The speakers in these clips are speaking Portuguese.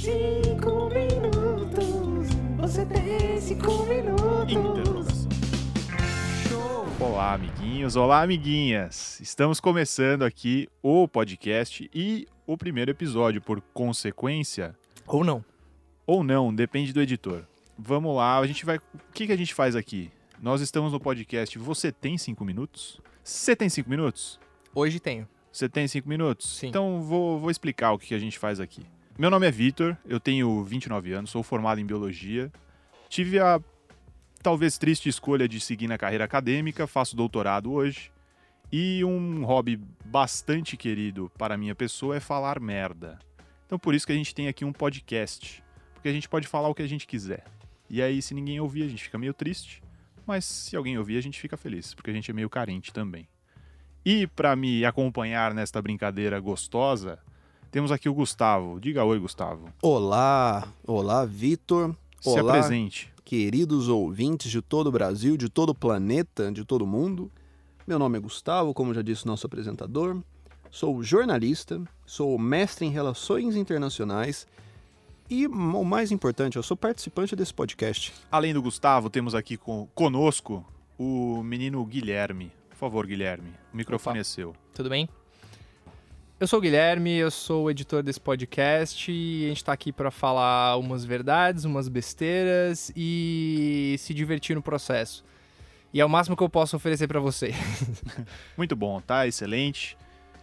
Cinco minutos, você tem cinco minutos. Olá, amiguinhos. Olá, amiguinhas. Estamos começando aqui o podcast e o primeiro episódio, por consequência, Ou não. ou não, depende do editor. Vamos lá, a gente vai. O que, que a gente faz aqui? Nós estamos no podcast Você Tem Cinco Minutos? Você tem cinco minutos? Hoje tenho. Você tem cinco minutos? Sim. Então vou, vou explicar o que, que a gente faz aqui. Meu nome é Vitor, eu tenho 29 anos, sou formado em biologia. Tive a talvez triste escolha de seguir na carreira acadêmica, faço doutorado hoje. E um hobby bastante querido para minha pessoa é falar merda. Então por isso que a gente tem aqui um podcast. Porque a gente pode falar o que a gente quiser. E aí, se ninguém ouvir, a gente fica meio triste. Mas se alguém ouvir, a gente fica feliz, porque a gente é meio carente também. E para me acompanhar nesta brincadeira gostosa, temos aqui o Gustavo. Diga oi, Gustavo. Olá, olá, Vitor. Se Olá, apresente. queridos ouvintes de todo o Brasil, de todo o planeta, de todo o mundo. Meu nome é Gustavo, como já disse o nosso apresentador. Sou jornalista, sou mestre em relações internacionais e, o mais importante, eu sou participante desse podcast. Além do Gustavo, temos aqui com, conosco o menino Guilherme. Por favor, Guilherme, o microfone Opa. é seu. Tudo bem? Eu sou o Guilherme, eu sou o editor desse podcast e a gente tá aqui pra falar umas verdades, umas besteiras e se divertir no processo. E é o máximo que eu posso oferecer pra você. Muito bom, tá? Excelente.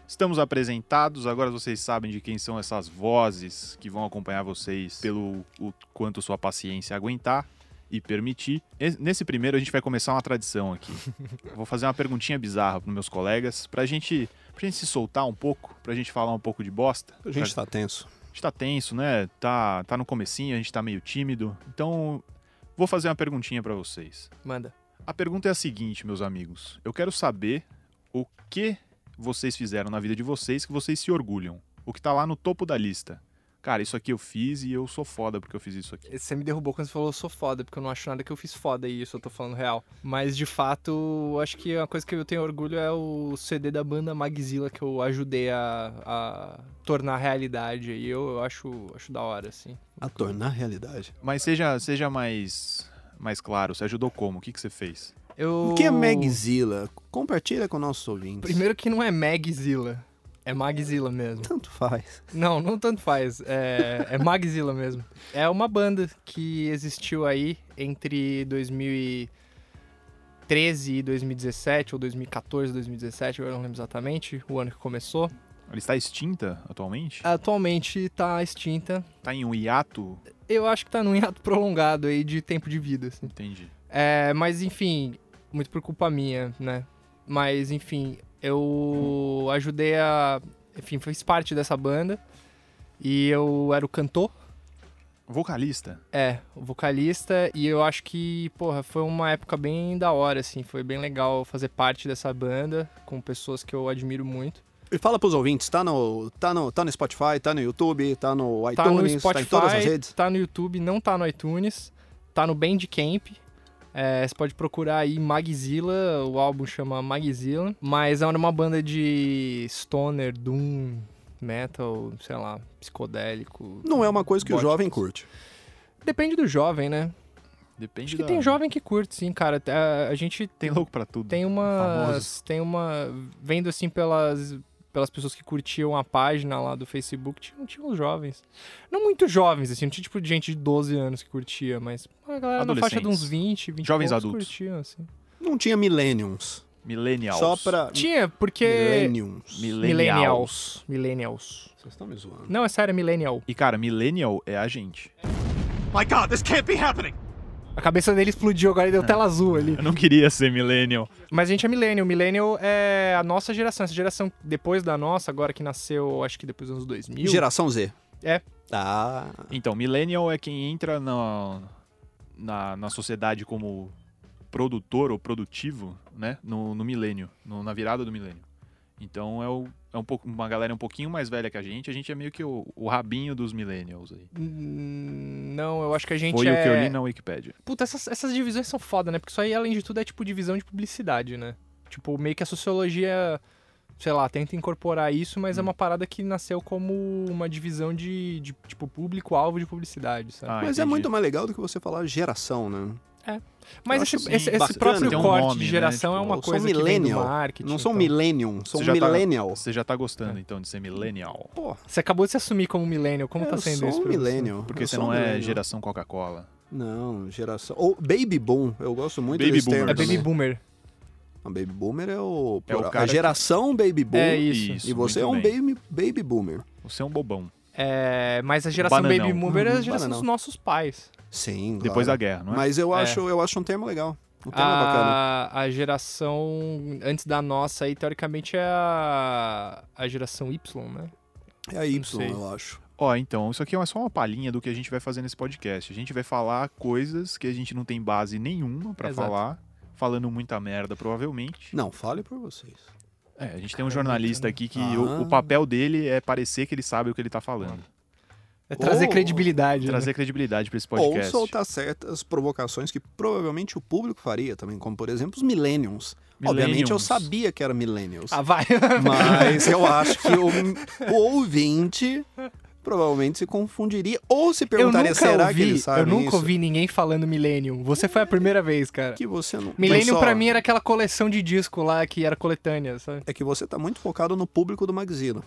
Estamos apresentados, agora vocês sabem de quem são essas vozes que vão acompanhar vocês pelo o quanto sua paciência aguentar e permitir. Nesse primeiro a gente vai começar uma tradição aqui. Vou fazer uma perguntinha bizarra para meus colegas, pra gente, pra gente se soltar um pouco, pra gente falar um pouco de bosta. A gente tá tenso. A gente tá tenso, né? Tá, tá no comecinho, a gente tá meio tímido. Então, vou fazer uma perguntinha pra vocês. Manda. A pergunta é a seguinte, meus amigos. Eu quero saber o que vocês fizeram na vida de vocês que vocês se orgulham. O que tá lá no topo da lista. Cara, isso aqui eu fiz e eu sou foda porque eu fiz isso aqui. Você me derrubou quando você falou eu sou foda, porque eu não acho nada que eu fiz foda e isso eu tô falando real. Mas de fato, eu acho que uma coisa que eu tenho orgulho é o CD da banda Magzilla que eu ajudei a, a tornar realidade. E eu, eu acho, acho da hora, assim. A tornar realidade. Mas seja, seja mais, mais claro, você ajudou como? O que, que você fez? Eu... O que é Magzilla? Compartilha com nossos ouvintes. Primeiro que não é Magzilla. É Magzilla mesmo. Tanto faz. Não, não tanto faz. É, é Magzilla mesmo. É uma banda que existiu aí entre 2013 e 2017, ou 2014 e 2017, eu não lembro exatamente o ano que começou. Ela está extinta atualmente? Atualmente tá extinta. Tá em um hiato? Eu acho que tá num hiato prolongado aí de tempo de vida, assim. Entendi. É, mas enfim, muito por culpa minha, né? Mas enfim, eu ajudei a. Enfim, fiz parte dessa banda. E eu era o cantor, Vocalista? é, o vocalista. E eu acho que, porra, foi uma época bem da hora, assim. Foi bem legal fazer parte dessa banda com pessoas que eu admiro muito. E fala pros ouvintes, tá no, tá no, tá no Spotify, tá no YouTube, tá no iTunes, Tá no tá Spotify, em todas as redes. tá no YouTube, não tá no iTunes, tá no Bandcamp. É, você pode procurar aí Magzilla, o álbum chama Magzilla, mas é uma banda de stoner, doom, metal, sei lá, psicodélico. Não é uma coisa que o jovem curte. Depende do jovem, né? Depende Acho que da... tem jovem que curte, sim, cara. A, a gente Tem louco pra tudo. tem umas. Tem uma. Vendo assim pelas. Pelas pessoas que curtiam a página lá do Facebook, tinham, tinham os jovens. Não muito jovens, assim, não tinha tipo de gente de 12 anos que curtia, mas a galera na faixa de uns Adolescentes. 20, 20 e Jovens adultos. curtiam, assim. Não tinha millenniums. Millennials. Só pra... Tinha, porque. Millenniums. Millennials. Millennials. Millennials. Vocês estão me zoando. Não, é sério, é millennial. E cara, millennial é a gente. My God, this can't be happening. A cabeça dele explodiu agora e deu tela azul ali. Eu não queria ser millennial. Mas a gente é millennial. Millennial é a nossa geração. Essa geração depois da nossa, agora que nasceu, acho que depois dos anos 2000. Geração Z. É. Ah, Então, millennial é quem entra na, na, na sociedade como produtor ou produtivo, né? No, no milênio, no- na virada do milênio. Então é, o, é um pouco, uma galera um pouquinho mais velha que a gente. A gente é meio que o, o rabinho dos millennials aí. Hum, Não, eu acho que a gente Foi é... o que eu li na Wikipedia. Puta, essas, essas divisões são foda, né? Porque isso aí, além de tudo, é tipo divisão de publicidade, né? Tipo, meio que a sociologia sei lá, tenta incorporar isso, mas é Hum. uma parada que nasceu como uma divisão de, de tipo, público-alvo de publicidade, sabe? Ah, Mas é entendi. muito mais legal do que você falar geração, né? Mas eu esse, esse, esse próprio um corte nome, de né? geração Tipo, é uma sou coisa que vem do millennial. marketing. Não sou então. millennium, sou Você tá- millennial. Você já tá gostando, então, de ser millennial. Pô, Você acabou de se assumir como millennial, como eu tá sendo sou isso um millennial. Porque eu você não um é millennial. geração Coca-Cola. Não, geração... Ou Baby Boom, eu gosto muito Baby desse boomer termo É baby boomer. Não, Baby Boomer é o... É o a que- geração Baby Boom. É isso. E você é um bem. baby, baby Boomer. Você é um bobão. É, mas a geração Bananão. baby boomer é a Uhum, geração bananão. dos nossos pais. Sim, Depois da claro. guerra, não é? Mas eu É. acho, eu acho um termo legal. Um termo bacana. A, a geração antes da nossa aí, teoricamente, é a, a geração Y, né? É a Y, eu acho. Ó, então, isso aqui é só uma palhinha do que a gente vai fazer nesse podcast. A gente vai falar coisas que a gente não tem base nenhuma pra Exato. falar, falando muita merda, provavelmente. Não, fale por vocês. É, a gente tem um jornalista aqui que Ah. o, o papel dele é parecer que ele sabe o que ele tá falando. É trazer Ou- credibilidade. né? Trazer credibilidade pra esse Ou podcast. soltar certas provocações que provavelmente o público faria também, como por exemplo os millennials. Obviamente eu sabia que era millennials, Ah, vai. mas eu acho que o, o ouvinte provavelmente se confundiria ou se eu perguntaria, nunca será ouvi, que ele sabe eu nunca isso? ouvi ninguém falando Millennium. Você foi a primeira vez, cara. Que você não... Millennium só, pra mim era aquela coleção de disco lá que era coletânea, sabe? É que você tá muito focado no público do Magzilo.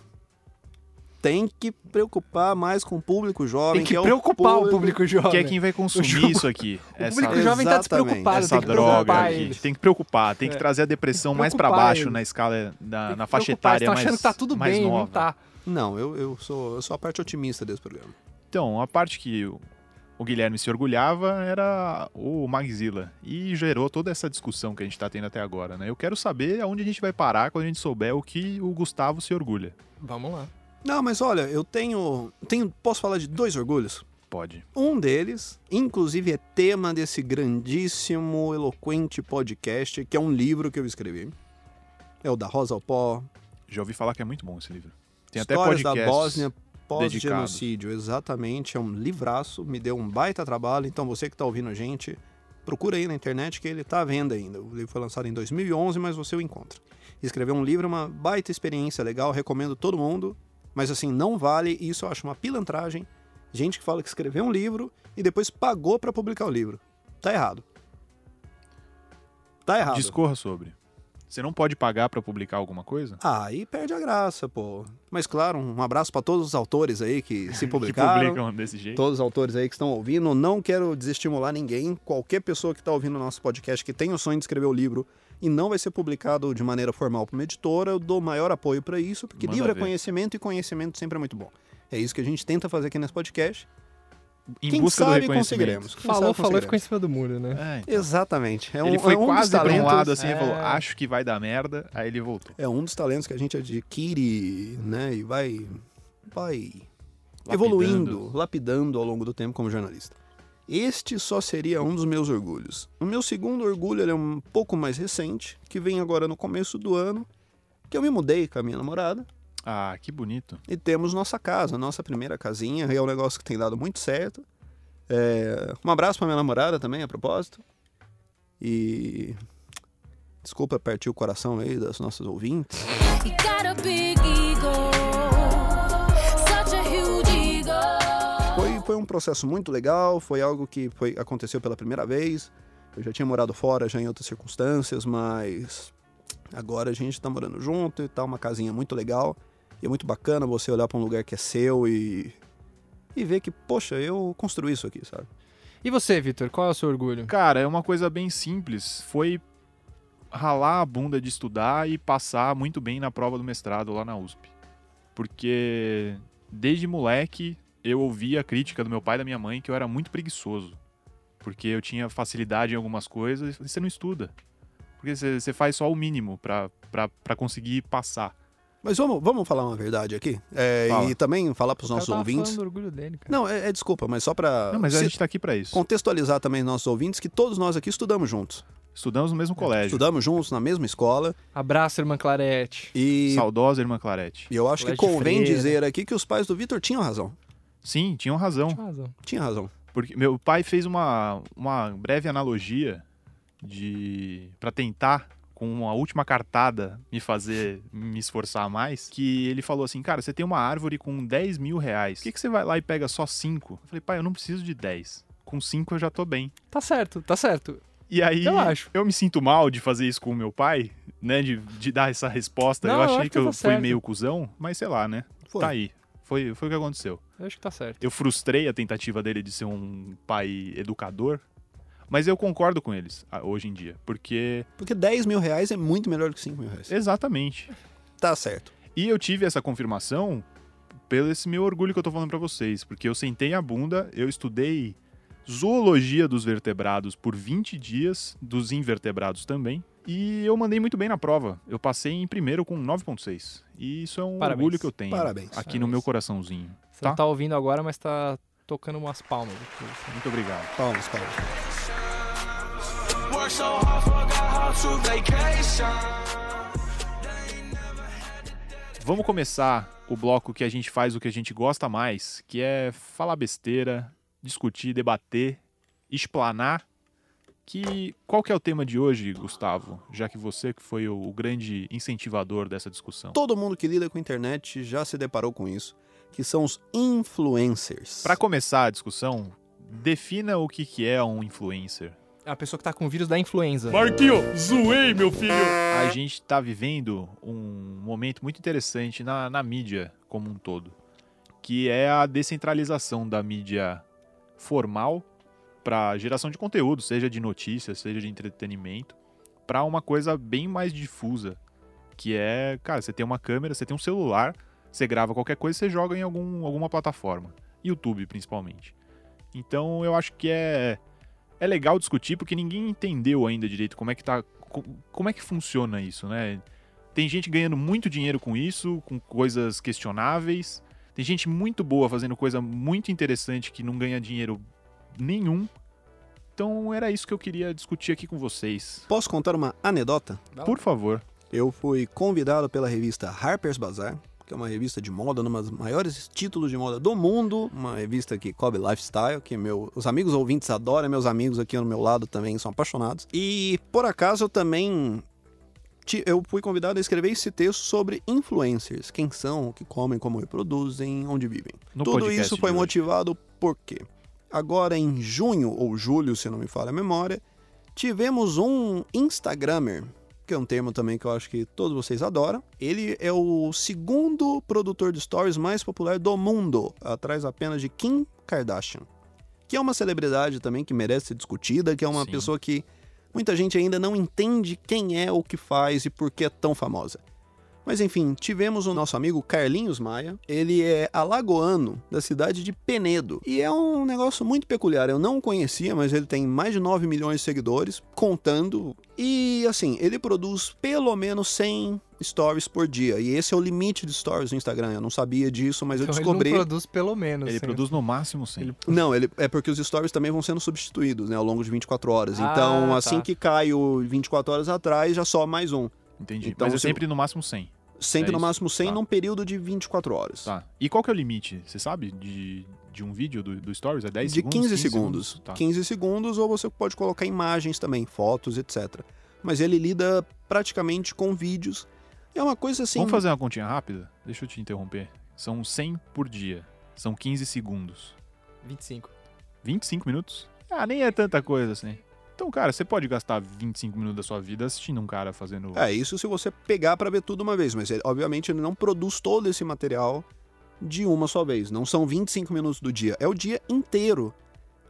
Tem que preocupar mais com o público jovem, Tem que é preocupar o público jovem. Que é quem vai consumir isso aqui. O essa público jovem tá Exatamente. despreocupado, essa tem que droga aqui. Tem que preocupar, tem que É. trazer a depressão mais pra preocupar baixo eles. na escala, na, na que faixa preocupar, etária mais, achando que tá tudo bem, nova. não tá. Não, eu, eu, sou, eu sou a parte otimista desse programa. Então, a parte que o, o Guilherme se orgulhava era o Magzilla. E gerou toda essa discussão que a gente tá tendo até agora, né? Eu quero saber aonde a gente vai parar quando a gente souber o que o Gustavo se orgulha. Vamos lá. Não, mas olha, eu tenho, tenho. Posso falar de dois orgulhos? Pode. Um deles, inclusive, é tema desse grandíssimo, eloquente podcast, que é um livro que eu escrevi. É o da Rosa ao Pó. Já ouvi falar que é muito bom esse livro. Tem até Histórias podcasts. da Bósnia pós-genocídio. Exatamente, é um livraço, me deu um baita trabalho. Então você que está ouvindo a gente, procura aí na internet que ele está à venda ainda. O livro foi lançado em 2011, mas você o encontra. Escrever um livro é uma baita experiência legal, recomendo todo mundo. Mas assim, não vale, e isso eu acho uma pilantragem. Gente que fala que escreveu um livro e depois pagou para publicar o livro. Tá errado. Tá errado. Discorra sobre. Você não pode pagar pra publicar alguma coisa? Ah, aí perde a graça, pô. Mas claro, um abraço para todos os autores aí que se Que publicaram. publicam desse jeito. Todos os autores aí que estão ouvindo, não quero desestimular ninguém. Qualquer pessoa que está ouvindo o nosso podcast que tem o sonho de escrever o livro e não vai ser publicado de maneira formal para uma editora, eu dou maior apoio para isso, porque Manda livro é ver. conhecimento e conhecimento sempre é muito bom. É isso que a gente tenta fazer aqui nesse podcast. Em Quem busca do sabe reconhecimento. conseguiremos. Quem Falou, sabe falou e ficou em cima do muro, né? É, então. Exatamente. É um, ele foi é um quase pra um lado assim e É. falou: acho que vai dar merda. Aí ele voltou. É um dos talentos que a gente adquire, né? E vai, vai Lapidando. evoluindo, lapidando ao longo do tempo como jornalista. Este só seria um dos meus orgulhos. O meu segundo orgulho ele é um pouco mais recente, que vem agora no começo do ano, que eu me mudei com a minha namorada Ah, que bonito. e temos nossa casa, nossa primeira casinha, e é um negócio que tem dado muito certo. É, Um abraço pra minha namorada também, a propósito. E desculpa partir o coração aí das nossas ouvintes. You got a big ego, Foi, um processo muito legal, foi algo que foi, aconteceu pela primeira vez. Eu já tinha morado fora já em outras circunstâncias, mas agora a gente tá morando junto e tá uma casinha muito legal. E é muito bacana você olhar para um lugar que é seu e, e ver que, poxa, eu construí isso aqui, sabe? E você, Vitor, qual é o seu orgulho? Cara, é uma coisa bem simples. Foi ralar a bunda de estudar e passar muito bem na prova do mestrado lá na USP. Porque desde moleque eu ouvia a crítica do meu pai e da minha mãe que eu era muito preguiçoso. Porque eu tinha facilidade em algumas coisas e você não estuda. Porque você, você faz só o mínimo pra conseguir passar. Mas vamos, vamos falar uma verdade aqui? É, Fala. e também falar para os nossos tava ouvintes. falando do orgulho dele, cara. Não, é, é desculpa, mas só para Não, mas a gente tá aqui pra isso. contextualizar também os nossos ouvintes que todos nós aqui estudamos juntos. Estudamos no mesmo colégio. Estudamos juntos na mesma escola Abraço, irmã Clarete. e Saudosa irmã Clarete. E eu acho que Colégio de convém dizer aqui que os pais do Vitor tinham razão. Sim, tinham razão. Tinha razão. Tinha razão. Porque meu pai fez uma, uma breve analogia de para tentar com uma última cartada me fazer me esforçar mais, que ele falou assim, cara, você tem uma árvore com 10 mil reais, por que, que você vai lá e pega só 5? Eu falei, pai, eu não preciso de 10. Com 5 eu já tô bem. Tá certo, tá certo. E aí, Eu acho. eu me sinto mal de fazer isso com o meu pai, né? De, de dar essa resposta. Não, eu eu achei acho que, que eu tá fui certo. meio cuzão, mas sei lá, né? Foi. Tá aí. Foi, foi o que aconteceu. Eu acho que tá certo. Eu frustrei a tentativa dele de ser um pai educador, mas eu concordo com eles ah, hoje em dia, porque Porque 10 mil reais é muito melhor do que 5 mil reais. exatamente. Tá certo. E eu tive essa confirmação pelo esse meu orgulho que eu tô falando pra vocês, porque eu sentei a bunda, eu estudei zoologia dos vertebrados por 20 dias, dos invertebrados também, e eu mandei muito bem na prova. Eu passei em primeiro com 9.6. E isso é um Parabéns. orgulho que eu tenho Parabéns. aqui no Parabéns. meu coraçãozinho. Você Tá? não tá ouvindo agora, mas tá tocando umas palmas. Muito obrigado. Palmas, palmas. Vamos começar o bloco que a gente faz o que a gente gosta mais, que é falar besteira, discutir, debater, explanar. Que qual que é o tema de hoje, Gustavo? Já que você que foi o, o grande incentivador dessa discussão. Todo mundo que lida com internet já se deparou com isso, que são os influencers. Para começar a discussão, defina o que que é um influencer. É a pessoa que tá com o vírus da influenza. Marquinho, zoei, meu filho. A gente está vivendo um momento muito interessante na, na mídia como um todo, que é a descentralização da mídia formal para geração de conteúdo, seja de notícias, seja de entretenimento, para uma coisa bem mais difusa, que é, cara, você tem uma câmera, você tem um celular, você grava qualquer coisa, você joga em algum, alguma plataforma, YouTube principalmente. Então eu acho que é é legal discutir porque ninguém entendeu ainda direito como é que tá co- como é que funciona isso, né? Tem gente ganhando muito dinheiro com isso, com coisas questionáveis. Tem gente muito boa fazendo coisa muito interessante que não ganha dinheiro nenhum. Então era isso que eu queria discutir aqui com vocês. Posso contar uma anedota? Por favor. Eu fui convidado pela revista Harper's Bazaar, que é uma revista de moda, uma dos maiores títulos de moda do mundo, uma revista que cobre lifestyle, que meu, os amigos ouvintes adoram, meus amigos aqui ao meu lado também são apaixonados. E por acaso eu também eu fui convidado a escrever esse texto sobre influencers, quem são, o que comem, como reproduzem, onde vivem. No Tudo isso foi motivado por quê? Agora em junho ou julho, se não me falha a memória, tivemos um Instagrammer, que é um termo também que eu acho que todos vocês adoram. Ele é o segundo produtor de stories mais popular do mundo, atrás apenas de Kim Kardashian, que é uma celebridade também que merece ser discutida, que é uma Sim. pessoa que muita gente ainda não entende quem é, o que faz e por que é tão famosa. Mas enfim, tivemos o nosso amigo Carlinhos Maia. Ele é alagoano, da cidade de Penedo. E é um negócio muito peculiar. Eu não o conhecia, mas ele tem mais de 9 milhões de seguidores, contando. E assim, ele produz pelo menos 100 stories por dia. E esse é o limite de stories no Instagram. Eu não sabia disso, mas eu Então descobri. ele não produz pelo menos. Ele assim. produz no máximo 100. Ele- Não, ele, é porque os stories também vão sendo substituídos, né, ao longo de 24 horas. Ah, Então, tá. assim que cai o 24 horas atrás, já só mais um. Entendi. Então, Mas é se- sempre no máximo 100. Sempre É no isso? máximo 100 Tá. num período de 24 horas. Tá. E qual que é o limite? Você sabe? De, de um vídeo do, do Stories? É 10 de segundos? 15 segundos. Tá. 15 segundos, ou você pode colocar imagens também, fotos, etc. Mas ele lida praticamente com vídeos. É uma coisa assim. Vamos fazer uma continha rápida? Deixa eu te interromper. São 100 por dia. São 15 segundos. 25. 25 minutos? Ah, nem é tanta coisa assim. Então, cara, você pode gastar 25 minutos da sua vida assistindo um cara fazendo. É, isso se você pegar pra ver tudo uma vez, mas ele- obviamente ele não produz todo esse material de uma só vez. Não são 25 minutos do dia, é o dia inteiro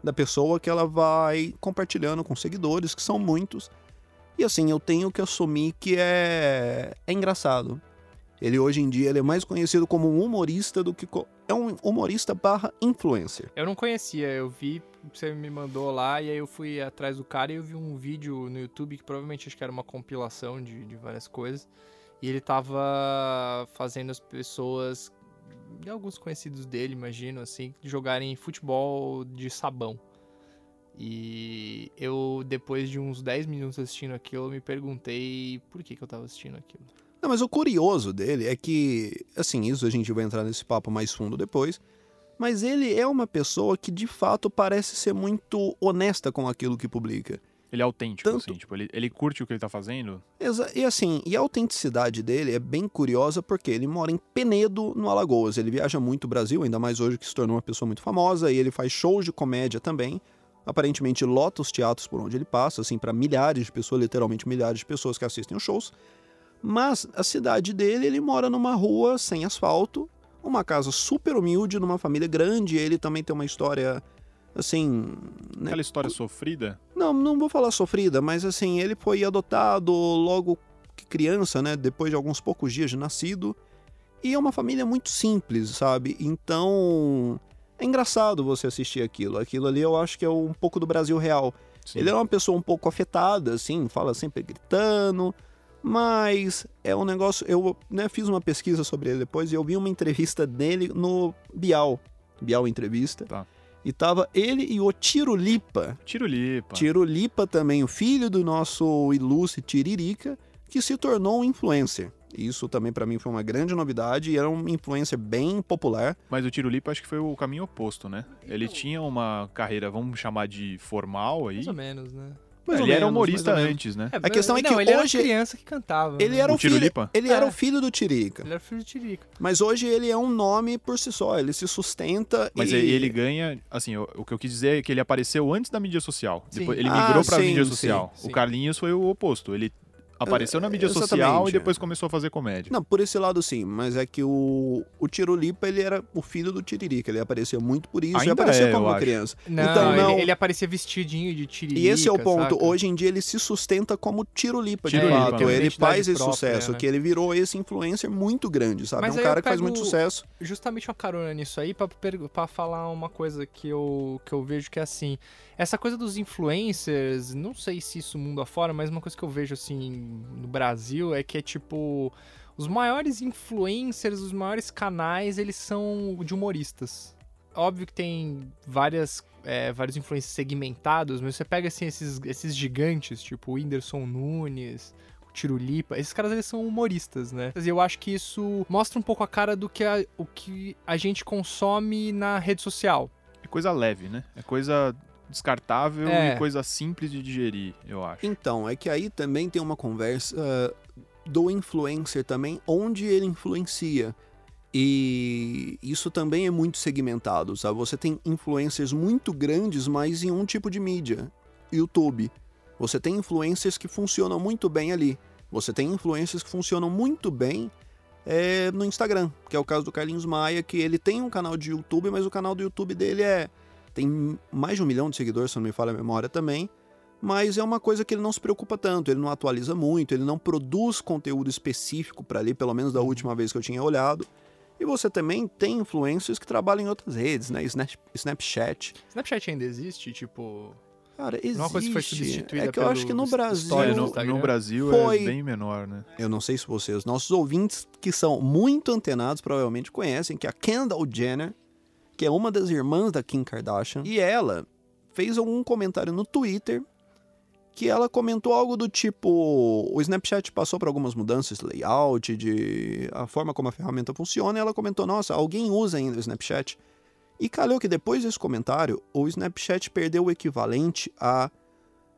da pessoa que ela vai compartilhando com seguidores, que são muitos. E assim, eu tenho que assumir que é é engraçado. Ele hoje em dia ele é mais conhecido como um humorista do que co- é um humorista barra influencer. Eu não conhecia, eu vi, você me mandou lá e aí eu fui atrás do cara e eu vi um vídeo no YouTube que provavelmente acho que era uma compilação de, de várias coisas. E ele tava fazendo as pessoas, alguns conhecidos dele, imagino, assim, jogarem futebol de sabão. E eu, depois de uns 10 minutos assistindo aquilo, me perguntei por que, que eu tava assistindo aquilo. Não, mas o curioso dele é que, assim, isso a gente vai entrar nesse papo mais fundo depois, mas ele é uma pessoa que de fato parece ser muito honesta com aquilo que publica. Ele é autêntico, Tanto- assim, tipo, ele, ele curte o que ele tá fazendo. Exa- E assim, e a autenticidade dele é bem curiosa porque ele mora em Penedo, no Alagoas. Ele viaja muito o Brasil, ainda mais hoje que se tornou uma pessoa muito famosa, e ele faz shows de comédia também. Aparentemente lota os teatros por onde ele passa, assim, para milhares de pessoas, literalmente milhares de pessoas que assistem os shows. Mas a cidade dele, ele mora numa rua sem asfalto, uma casa super humilde, numa família grande. Ele também tem uma história, assim, né, Aquela história sofrida. não, não vou falar sofrida, mas assim, ele foi adotado logo que criança, né? Depois de alguns poucos dias de nascido. E é uma família muito simples, sabe? Então. É engraçado você assistir aquilo. Aquilo ali eu acho que é um pouco do Brasil real. Sim. Ele é uma pessoa um pouco afetada, assim, fala sempre gritando. Mas é um negócio. Eu né, fiz uma pesquisa sobre ele depois e eu vi uma entrevista dele no Bial. Bial Entrevista. Tá. E tava ele e o Tirulipa. Tirulipa. Tirulipa também, o filho do nosso ilustre Tiririca, que se tornou um influencer. Isso também pra mim foi uma grande novidade e era um influencer bem popular. Mas o Tirulipa acho que foi o caminho oposto, né? Ele tinha uma carreira, vamos chamar de formal aí. Mais ou menos, né? Ele era menos, humorista antes, né? É, questão é não, que ele hoje- era criança que cantava. Ele né? era O o, filho, ele era É. o filho do Tiririca. Ele era filho de Tirica. Mas hoje ele é um nome por si só, ele se sustenta Mas e... ele ganha, assim, o, o que eu quis dizer é que ele apareceu antes da mídia social. Sim. Depois, ele Ah, migrou pra sim, mídia sim, social. sim. O Carlinhos foi o oposto. Ele apareceu na mídia social exatamente, e depois começou a fazer comédia. Não, por esse lado sim, mas é que o, o Tirulipa, ele era o filho do Tiririca, ele aparecia muito por isso e Ainda aparecia é, como criança. Não, Então, ele, não- ele aparecia vestidinho de Tiririca, E esse é o ponto. saca? Hoje em dia ele se sustenta como Tirulipa, de fato. Ele identidade faz esse própria, sucesso, né? que ele virou esse influencer muito grande, sabe? Mas é um cara que faz muito sucesso. justamente uma carona nisso aí pra falar uma coisa que eu, que eu vejo que é assim. Essa coisa dos influencers, não sei se isso mundo afora, mas uma coisa que eu vejo assim no Brasil é que é tipo. Os maiores influencers, os maiores canais, eles são de humoristas. Óbvio que tem várias, é, vários influencers segmentados, mas você pega assim esses, esses gigantes, tipo o Whindersson Nunes, o Tirulipa, esses caras eles são humoristas, né? E eu acho que isso mostra um pouco a cara do que a, o que a gente consome na rede social. É coisa leve, né? É coisa descartável É. e coisa simples de digerir, eu acho. Então, é que aí também tem uma conversa ah, do influencer também, onde ele influencia. E isso também é muito segmentado, sabe? Você tem influencers muito grandes, mas em um tipo de mídia. YouTube. Você tem influencers que funcionam muito bem ali. Você tem influencers que funcionam muito bem é, no Instagram, que é o caso do Carlinhos Maia, que ele tem um canal de YouTube, mas o canal do YouTube dele é tem mais de um milhão de seguidores, se não me falha a memória também. Mas é uma coisa que ele não se preocupa tanto, ele não atualiza muito, ele não produz conteúdo específico para ali, pelo menos da última vez que eu tinha olhado. E você também tem influencers que trabalham em outras redes, né? Snap- Snapchat. Snapchat ainda existe, tipo. Cara, existe. É uma coisa que foi substituída É que eu acho que no Brasil. É, no, no Brasil Foi- é bem menor, né? Eu não sei se vocês, nossos ouvintes que são muito antenados, provavelmente conhecem que a Kendall Jenner, que é uma das irmãs da Kim Kardashian, e ela fez algum comentário no Twitter que ela comentou algo do tipo: o Snapchat passou por algumas mudanças de layout, de a forma como a ferramenta funciona, e ela comentou: nossa, alguém usa ainda o Snapchat? E calhou que depois desse comentário, o Snapchat perdeu o equivalente a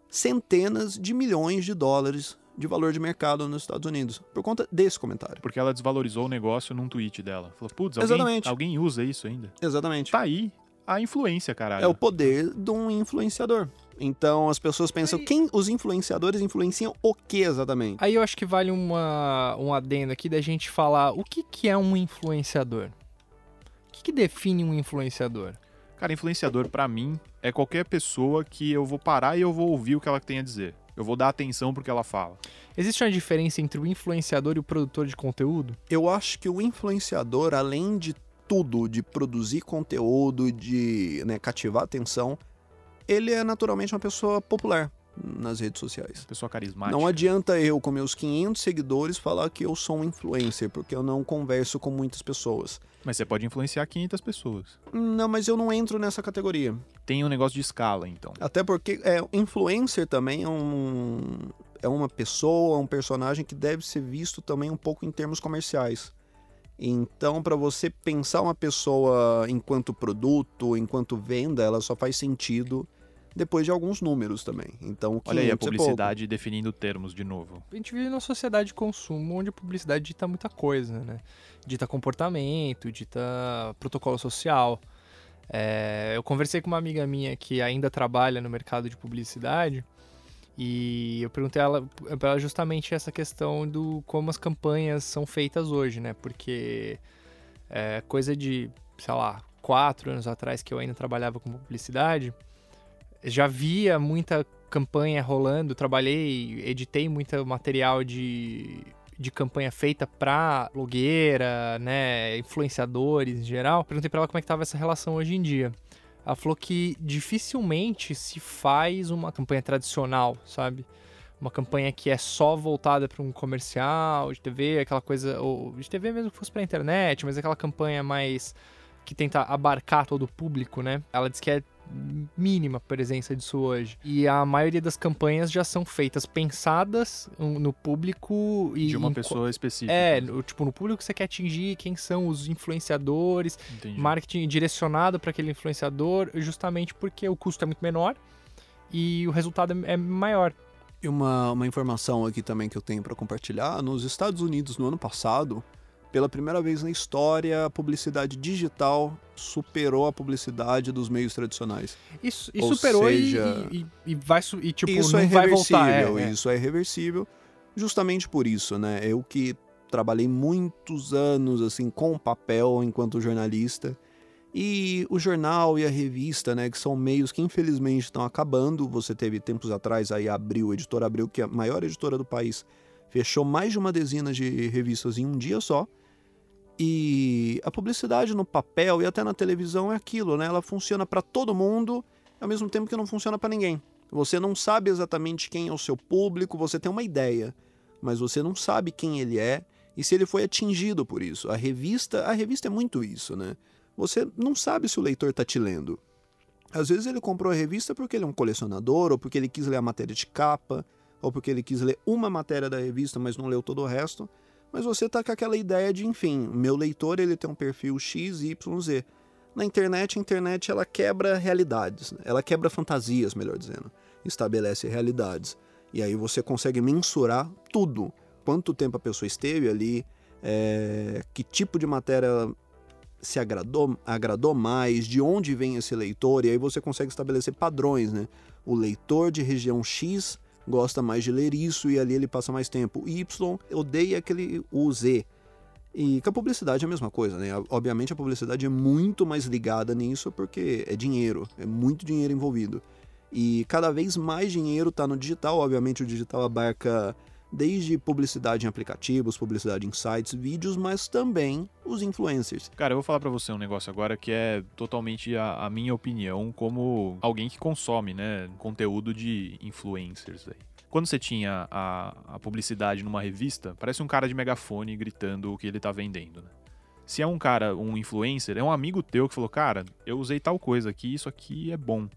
centenas de milhões de dólares de valor de mercado nos Estados Unidos, por conta desse comentário. Porque ela desvalorizou o negócio num tweet dela. Falou, putz, alguém, Exatamente. alguém usa isso ainda? Exatamente. Tá aí a influência, caralho. É o poder de um influenciador. Então as pessoas pensam, Aí- quem os influenciadores influenciam o que exatamente? Aí eu acho que vale uma, um adendo aqui da gente falar o que, que é um influenciador. O que, que define um influenciador? Cara, influenciador pra mim é qualquer pessoa que eu vou parar e eu vou ouvir o que ela tem a dizer. Eu vou dar atenção pro que ela fala. Existe uma diferença entre o influenciador e o produtor de conteúdo? Eu acho que o influenciador, além de tudo, de produzir conteúdo, de né, cativar atenção, ele é naturalmente uma pessoa popular nas redes sociais. Pessoa carismática. Não adianta eu, com meus 500 seguidores, falar que eu sou um influencer, porque eu não converso com muitas pessoas. Mas você pode influenciar 500 pessoas. Não, mas eu não entro nessa categoria. Tem um negócio de escala, então. Até porque é, influencer também é um é uma pessoa, um personagem que deve ser visto também um pouco em termos comerciais. Então, para você pensar uma pessoa enquanto produto, enquanto venda, ela só faz sentido depois de alguns números também. Então, Olha aí a 500 é publicidade definindo termos de novo. A gente vive numa sociedade de consumo onde a publicidade dita muita coisa, né? Dita comportamento, dita protocolo social. É, eu conversei com uma amiga minha que ainda trabalha no mercado de publicidade e eu perguntei a ela, pra ela justamente essa questão do como as campanhas são feitas hoje, né? Porque é coisa de, sei lá, quatro anos atrás que eu ainda trabalhava com publicidade, já via muita campanha rolando, trabalhei, editei muito material de, de campanha feita pra blogueira, né, influenciadores em geral. Perguntei pra ela como é que tava essa relação hoje em dia. Ela falou que dificilmente se faz uma campanha tradicional, sabe? Uma campanha que é só voltada para um comercial de TV, aquela coisa, ou de TV mesmo que fosse pra internet, mas aquela campanha mais que tenta abarcar todo o público, né? Ela diz que é mínima presença disso hoje. E a maioria das campanhas já são feitas pensadas no público e De uma em pessoa específica. É, no- tipo, no público que você quer atingir, quem são os influenciadores, Entendi. marketing direcionado para aquele influenciador, justamente porque o custo é muito menor e o resultado é é maior. E uma, uma informação aqui também que eu tenho para compartilhar: nos Estados Unidos, no ano passado, pela primeira vez na história, a publicidade digital superou a publicidade dos meios tradicionais. Isso, e Ou superou e- seja, e, e vai su- e, tipo isso não é vai voltar. É, é. isso é reversível, justamente por isso, né? Eu que trabalhei muitos anos assim com papel enquanto jornalista e o jornal e a revista, né, que são meios que infelizmente estão acabando. Você teve tempos atrás aí a Abril, a editora Abril, que é a maior editora do país, fechou mais de uma dezena de revistas em um dia só. E a publicidade no papel e até na televisão é aquilo, né? Ela funciona para todo mundo, ao mesmo tempo que não funciona para ninguém. Você não sabe exatamente quem é o seu público, você tem uma ideia, mas você não sabe quem ele é e se ele foi atingido por isso. A revista, a revista é muito isso, né? Você não sabe se o leitor está te lendo. Às vezes ele comprou a revista porque ele é um colecionador, ou porque ele quis ler a matéria de capa, ou porque ele quis ler uma matéria da revista, mas não leu todo o resto. Mas você tá com aquela ideia de, enfim, meu leitor ele tem um perfil X, Y, Z. Na internet, a internet ela quebra realidades, né? ela quebra fantasias, melhor dizendo, estabelece realidades. E aí você consegue mensurar tudo. Quanto tempo a pessoa esteve ali, é, que tipo de matéria se agradou, agradou mais, de onde vem esse leitor, e aí você consegue estabelecer padrões, né? O leitor de região X gosta mais de ler isso e ali ele passa mais tempo. Y odeia aquele o Z. E com a publicidade é a mesma coisa, né? Obviamente a publicidade é muito mais ligada nisso porque é dinheiro, é muito dinheiro envolvido. E cada vez mais dinheiro está no digital, obviamente o digital abarca desde publicidade em aplicativos, publicidade em sites, vídeos, mas também os influencers. Cara, eu vou falar pra você um negócio agora que é totalmente a, a minha opinião como alguém que consome, né, conteúdo de influencers, velho. Quando você tinha a, a publicidade numa revista, parece um cara de megafone gritando o que ele tá vendendo, né? Se é um cara, um influencer, é um amigo teu que falou, cara, eu usei tal coisa aqui, isso aqui é bom.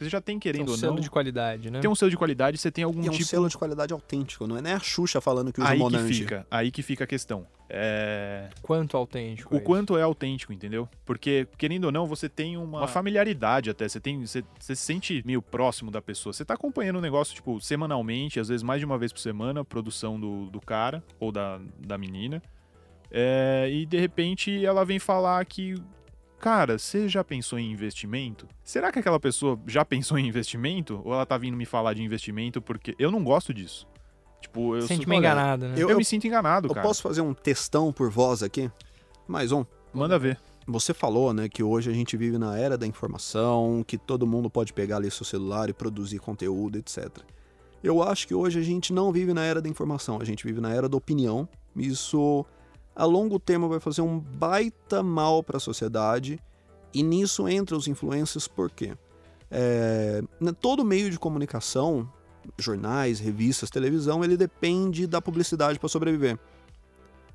Porque você já tem, Tem querendo um ou selo não, de qualidade, né? tem um selo de qualidade, você tem algum E é um tipo... selo de qualidade autêntico, não é nem a Xuxa falando que usa Aí que Monange. fica, aí que fica a questão. É... Quanto autêntico. o é isso? quanto é autêntico, entendeu? Porque, querendo ou não, você tem uma, uma familiaridade até, você tem. Você, você se sente meio próximo da pessoa. Você tá acompanhando o negócio, tipo, semanalmente, às vezes mais de uma vez por semana, a produção do, do cara ou da, da menina. É, e de repente ela vem falar que. Cara, você já pensou em investimento? Será que aquela pessoa já pensou em investimento? Ou ela tá vindo me falar de investimento porque. Eu não gosto disso. Tipo, eu meio olha, enganado, né? Eu, Eu- me sinto enganado, Eu cara. posso fazer um textão por voz aqui? Mais um. Manda ver. Você falou, né, que hoje a gente vive na era da informação, que todo mundo pode pegar ali seu celular e produzir conteúdo, etc. Eu acho que hoje a gente não vive na era da informação, a gente vive na era da opinião. Isso, a longo termo, vai fazer um baita mal para a sociedade. E nisso entra os influencers, por quê? É, né, todo meio de comunicação, jornais, revistas, televisão, ele depende da publicidade para sobreviver.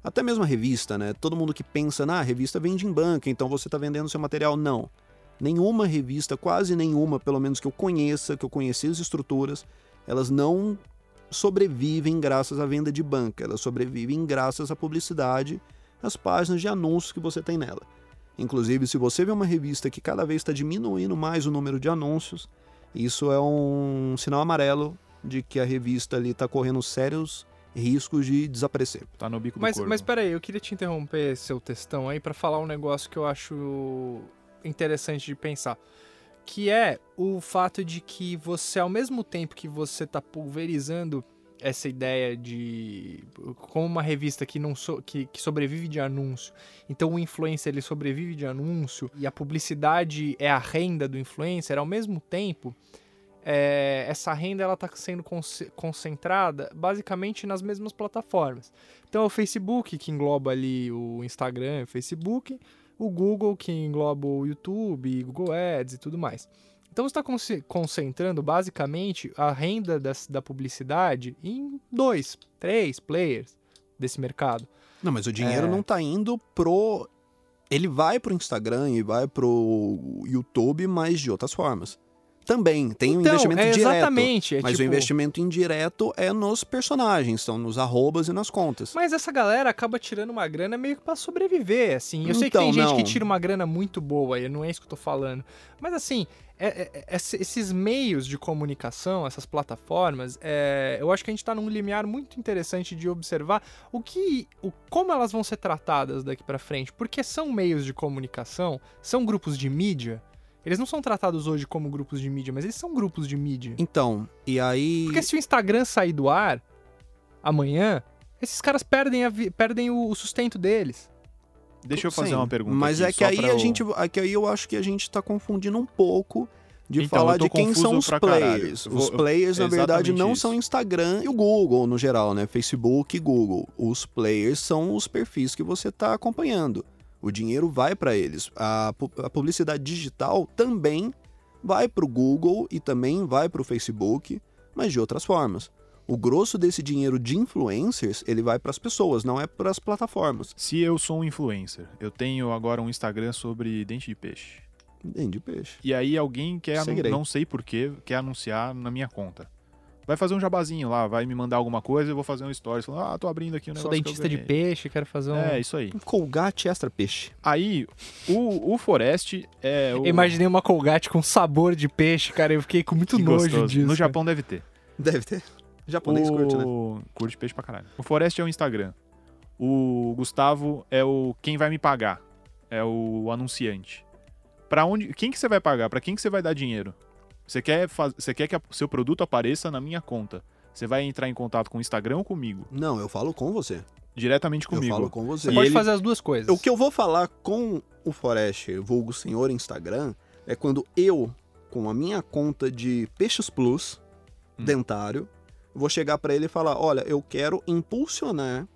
Até mesmo a revista, né? Todo mundo que pensa, na revista vende em banca, então você está vendendo seu material. Não. Nenhuma revista, quase nenhuma, pelo menos que eu conheça, que eu conheci as estruturas, elas não sobrevivem graças à venda de banca, elas sobrevivem graças à publicidade, às páginas de anúncios que você tem nela. Inclusive, se você vê uma revista que cada vez está diminuindo mais o número de anúncios, Isso é um sinal amarelo de que a revista ali tá correndo sérios riscos de desaparecer. Tá no bico Mas, do corvo. mas peraí, eu queria te interromper seu textão aí pra falar um negócio que eu acho interessante de pensar. Que é o fato de que você, ao mesmo tempo que você tá pulverizando essa ideia de. como uma revista que, não so- que, que sobrevive de anúncio. Então o influencer ele sobrevive de anúncio e a publicidade é a renda do influencer, ao mesmo tempo. é, essa renda ela está sendo conce- concentrada basicamente nas mesmas plataformas. Então é o Facebook que engloba ali o Instagram, o Facebook, o Google que engloba o YouTube, Google Ads e tudo mais. Então você está concentrando basicamente a renda das- da publicidade em dois, três players desse mercado. Não, mas o dinheiro É. não tá indo pro. Ele vai pro Instagram e vai pro YouTube, mas de outras formas. Também tem um então, investimento é direto. exatamente. é Mas tipo- o investimento indireto é nos personagens, são nos arrobas e nas contas. Mas essa galera acaba tirando uma grana meio que pra sobreviver, assim. Eu sei que Então, tem gente não. que tira uma grana muito boa, e não é isso que eu tô falando. Mas assim, é- é- é- esse- esses meios de comunicação, essas plataformas, é, eu acho que a gente tá num limiar muito interessante de observar o que. O, como elas vão ser tratadas daqui pra frente. Porque são meios de comunicação, são grupos de mídia. Eles não são tratados hoje como grupos de mídia, mas eles são grupos de mídia. Então, e aí. Porque se o Instagram sair do ar amanhã, esses caras perdem, a vi- perdem o, sustento deles. Deixa eu fazer Sim, uma pergunta. Mas aqui, é que só aí pra a eu- gente. É que aí eu acho que a gente tá confundindo um pouco de Então, falar de quem são os players. Vou- Os players, na verdade, não isso. são Instagram e o Google, no geral, né? Facebook e Google. Os players são os perfis que você tá acompanhando. O dinheiro vai para eles. A, a publicidade digital também vai para o Google e também vai para o Facebook, mas de outras formas. O grosso desse dinheiro de influencers, ele vai para as pessoas, não é para as plataformas. Se eu sou um influencer, eu tenho agora um Instagram sobre dente de peixe. Nem de peixe. E aí alguém quer, não sei porquê, quer anunciar na minha conta. Vai fazer um jabazinho lá, vai me mandar alguma coisa, eu vou fazer um stories falando, ah, tô abrindo aqui um Sou negócio que eu dentista de ganhei." peixe, quero fazer um. É, isso aí. Um Colgate extra peixe. Aí, o, o Forest é o... Eu imaginei uma Colgate com sabor de peixe, cara. Eu fiquei com muito que nojo gostoso. disso. No cara. Japão deve ter. Deve ter. Japonês curte, né? o... Curte peixe pra caralho. O Forest é o Instagram. O Gustavo é o quem vai me pagar. É o anunciante. Para onde, quem que você vai pagar? Pra quem que você vai dar dinheiro? Você quer, faz... você quer que o seu produto apareça na minha conta? Você vai entrar em contato com o Instagram ou comigo? Não, eu falo com você. Diretamente comigo. Eu falo com você. Você E pode ele- fazer as duas coisas. O que eu vou falar com o Forest, vulgo senhor Instagram, é quando eu, com a minha conta de Peixes Plus, Hum. dentário, vou chegar pra ele e falar: olha, eu quero impulsionar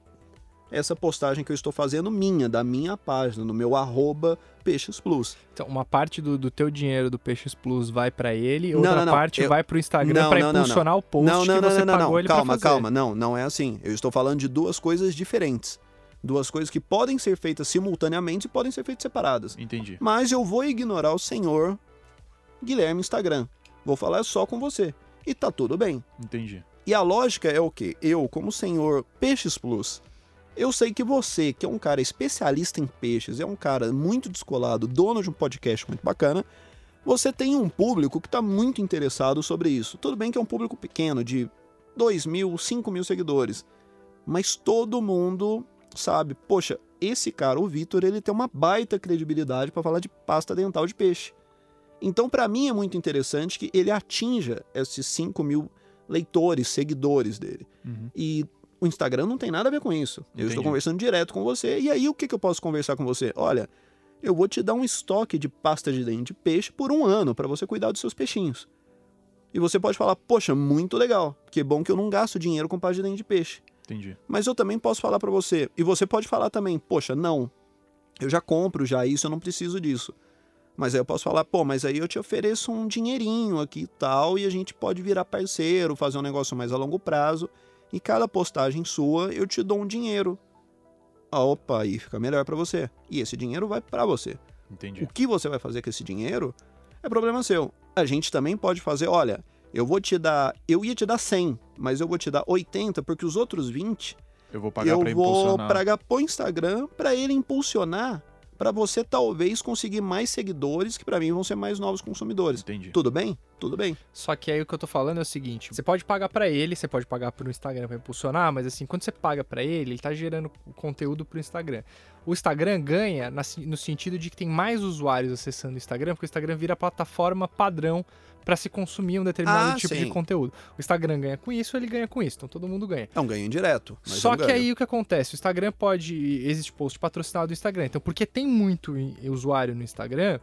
essa postagem que eu estou fazendo minha, da minha página, no meu arroba Peixes Plus. Então, uma parte do, do teu dinheiro do Peixes Plus vai pra ele, outra não, não. parte Eu- vai pro Instagram Não, pra não, não, impulsionar o post não, não, que não, você não, não, pagou não. ele Calma, calma. Não, não é assim. Eu estou falando de duas coisas diferentes. Duas coisas que podem ser feitas simultaneamente e podem ser feitas separadas. Entendi. Mas eu vou ignorar o senhor Guilherme Instagram. Vou falar só com você. E tá tudo bem. Entendi. E a lógica é o quê? Eu, como senhor Peixes Plus, eu sei que você, que é um cara especialista em peixes, é um cara muito descolado, dono de um podcast muito bacana, você tem um público que está muito interessado sobre isso. Tudo bem que é um público pequeno, de 2 mil, 5 mil seguidores. Mas todo mundo sabe, poxa, esse cara, o Vitor, ele tem uma baita credibilidade para falar de pasta dental de peixe. Então, para mim, é muito interessante que ele atinja esses 5 mil leitores, seguidores dele. Uhum. E o Instagram não tem nada a ver com isso. Eu estou conversando direto com você. E aí, o que, que eu posso conversar com você? Olha, eu vou te dar um estoque de pasta de dente de peixe por um ano para você cuidar dos seus peixinhos. E você pode falar, poxa, muito legal. Que bom que eu não gasto dinheiro com pasta de dente de peixe. Entendi. Mas eu também posso falar para você. E você pode falar também, poxa, não. Eu já compro já isso, eu não preciso disso. Mas aí eu posso falar, pô, mas aí eu te ofereço um dinheirinho aqui e tal, e a gente pode virar parceiro, fazer um negócio mais a longo prazo. E cada postagem sua, eu te dou um dinheiro. Ah, Opa, aí fica melhor para você. E esse dinheiro vai para você. Entendi. O que você vai fazer com esse dinheiro é problema seu. A gente também pode fazer, olha, eu vou te dar, eu ia te dar 100, mas eu vou te dar 80 porque os outros 20 Eu vou pagar eu vou impulsionar. pagar pro Instagram para ele impulsionar para você talvez conseguir mais seguidores que para mim vão ser mais novos consumidores. Entendi. Tudo bem? Tudo bem. Só que aí o que eu tô falando é o seguinte: você pode pagar pra ele, você pode pagar pro Instagram pra impulsionar, mas assim, quando você paga pra ele, ele tá gerando conteúdo pro Instagram. O Instagram ganha no sentido de que tem mais usuários acessando o Instagram, porque o Instagram vira a plataforma padrão pra se consumir um determinado Ah, tipo sim. de conteúdo. O Instagram ganha com isso, ele ganha com isso, então todo mundo ganha. É um ganho indireto. Só que ganho. aí o que acontece? O Instagram pode. Existe post patrocinado do Instagram. Então, porque tem muito usuário no Instagram,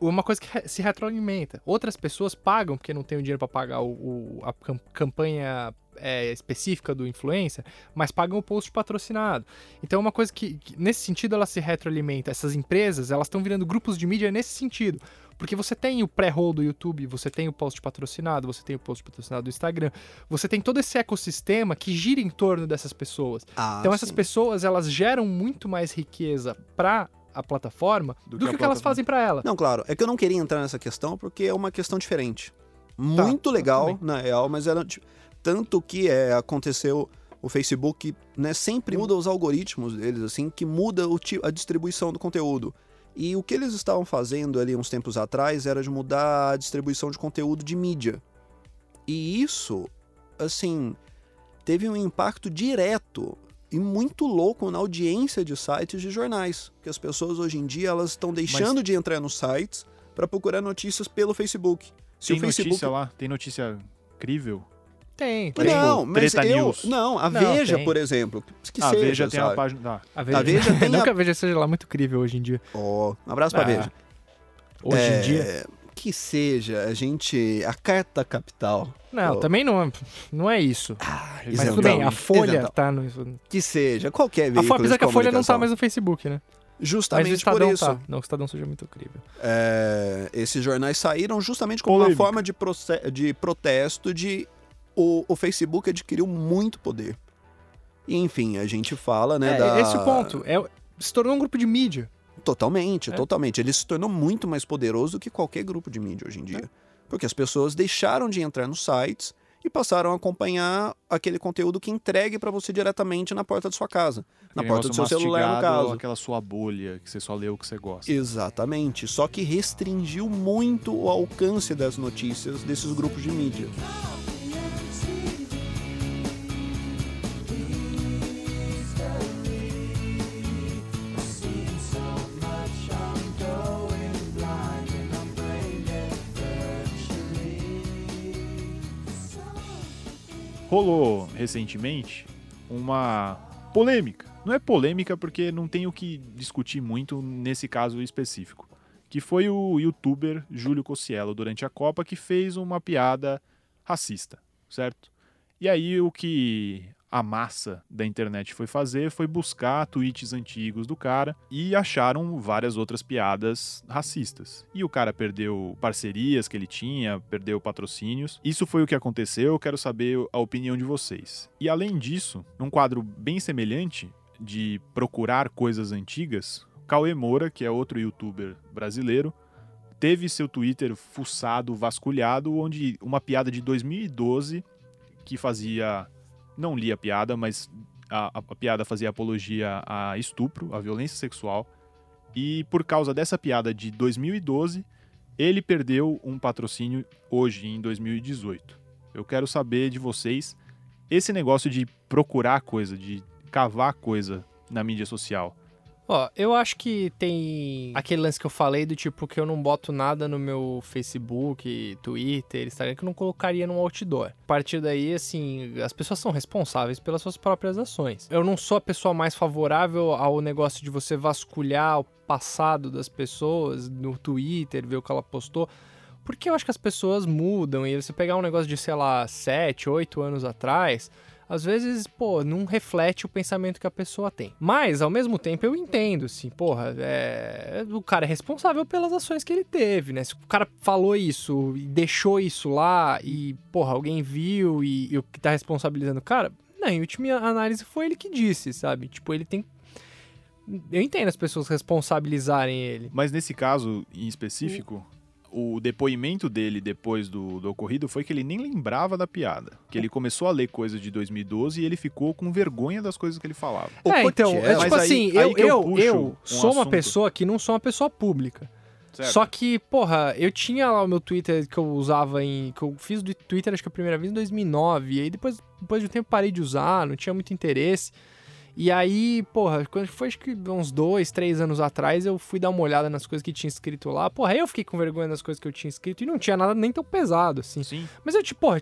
uma coisa que se retroalimenta. Outras pessoas pagam, porque não tem o dinheiro para pagar o, o- a cam- campanha é, específica do influencer, mas pagam o post patrocinado. Então é uma coisa que, que, nesse sentido, ela se retroalimenta. Essas empresas, elas estão virando grupos de mídia nesse sentido. Porque você tem o pré-roll do YouTube, você tem o post patrocinado, você tem o post patrocinado do Instagram, você tem todo esse ecossistema que gira em torno dessas pessoas. Ah, Então essas sim. pessoas, elas geram muito mais riqueza para a plataforma do, Do que, que que elas fazem para ela. Não, claro. É que eu não queria entrar nessa questão porque é uma questão diferente. Muito legal, Tá, tudo na real, mas era. tipo, Tanto que é, aconteceu. O Facebook né, sempre muda os algoritmos deles, assim, que muda o a distribuição do conteúdo. E o que eles estavam fazendo ali uns tempos atrás era de mudar a distribuição de conteúdo de mídia. E isso, assim, teve um impacto direto e muito louco na audiência de sites de jornais. Que as pessoas hoje em dia elas estão deixando de entrar nos sites para procurar notícias pelo Facebook. Se Tem o Facebook notícia lá? Tem notícia crível? Tem, Tipo, tem. não, mas Treta eu, News. não, a Não, Veja, tem. por exemplo, que a seja, Veja tem sabe? a página. Tá. A Veja, A Veja tem Nunca a- a Veja seja lá muito crível hoje em dia. Ó, um abraço pra Ah, Veja. Hoje É, em dia. Que seja, a gente. A carta capital. Não, também não, não é isso. Mas isentão, tudo bem, a Folha isentão. tá no. Que seja, qualquer A veículo Folha, apesar de que a Folha não tá mais no Facebook, né? Mas Justamente por isso. tá. Não, o Estadão seja muito crível. É, esses jornais saíram justamente como Polêmica. uma forma de, de protesto de o, o Facebook adquiriu muito poder. E, enfim, a gente fala, né, é, da... esse é o ponto. É, se tornou um grupo de mídia. Totalmente, É. totalmente. Ele se tornou muito mais poderoso do que qualquer grupo de mídia hoje em dia. Porque as pessoas deixaram de entrar nos sites e passaram a acompanhar aquele conteúdo que entregue para você diretamente na porta da sua casa. Na Aquele porta do seu celular, no caso. Aquela sua bolha que você só lê o que você gosta. Exatamente. Só que restringiu muito o alcance das notícias desses grupos de mídia. Rolou recentemente uma polêmica. Não é polêmica porque não tem o que discutir muito nesse caso específico. Que foi o youtuber Júlio Cossiello durante a Copa que fez uma piada racista, certo? E aí o que a massa da internet foi fazer foi buscar tweets antigos do cara e acharam várias outras piadas racistas. E o cara perdeu parcerias que ele tinha, perdeu patrocínios. Isso foi o que aconteceu, eu quero saber a opinião de vocês. E além disso, num quadro bem semelhante de procurar coisas antigas, Cauê Moura, que é outro youtuber brasileiro, teve seu Twitter fuçado, vasculhado, onde uma piada de 2012 que fazia não li a piada, mas a, a- piada fazia apologia a estupro, a violência sexual. E por causa dessa piada de 2012, ele perdeu um patrocínio hoje, em 2018. Eu quero saber de vocês esse negócio de procurar coisa, de cavar coisa na mídia social. Ó, eu acho que tem aquele lance que eu falei do tipo que eu não boto nada no meu Facebook, Twitter, Instagram, que eu não colocaria num outdoor. A partir daí, assim, as pessoas são responsáveis pelas suas próprias ações. Eu não sou a pessoa mais favorável ao negócio de você vasculhar o passado das pessoas no Twitter, ver o que ela postou. Porque eu acho que as pessoas mudam e você pegar um negócio de, sei lá, 7, 8 anos atrás, às vezes, pô, não reflete o pensamento que a pessoa tem. Mas, ao mesmo tempo, eu entendo, assim, porra, é... o cara é responsável pelas ações que ele teve, né? Se o cara falou isso e deixou isso lá e, porra, alguém viu e, e o que tá responsabilizando o cara, não, em última análise foi ele que disse, sabe? Tipo, ele tem. Eu entendo as pessoas responsabilizarem ele. Mas nesse caso em específico, o depoimento dele depois do, do ocorrido foi que ele nem lembrava da piada. Que ele começou a ler coisas de 2012 e ele ficou com vergonha das coisas que ele falava. É, então, é tipo aí- assim, aí eu, que eu eu, eu um sou uma assunto. pessoa que não sou uma pessoa pública. Certo. Só que, porra, eu tinha lá o meu Twitter que eu usava em. que eu fiz do Twitter acho que a primeira vez em 2009. E aí depois, depois de um tempo parei de usar, não tinha muito interesse. E aí, porra, quando foi acho que uns dois, três anos atrás, eu fui dar uma olhada nas coisas que tinha escrito lá. Porra, aí eu fiquei com vergonha das coisas que eu tinha escrito e não tinha nada nem tão pesado, assim. Sim. Mas eu, tipo, porra,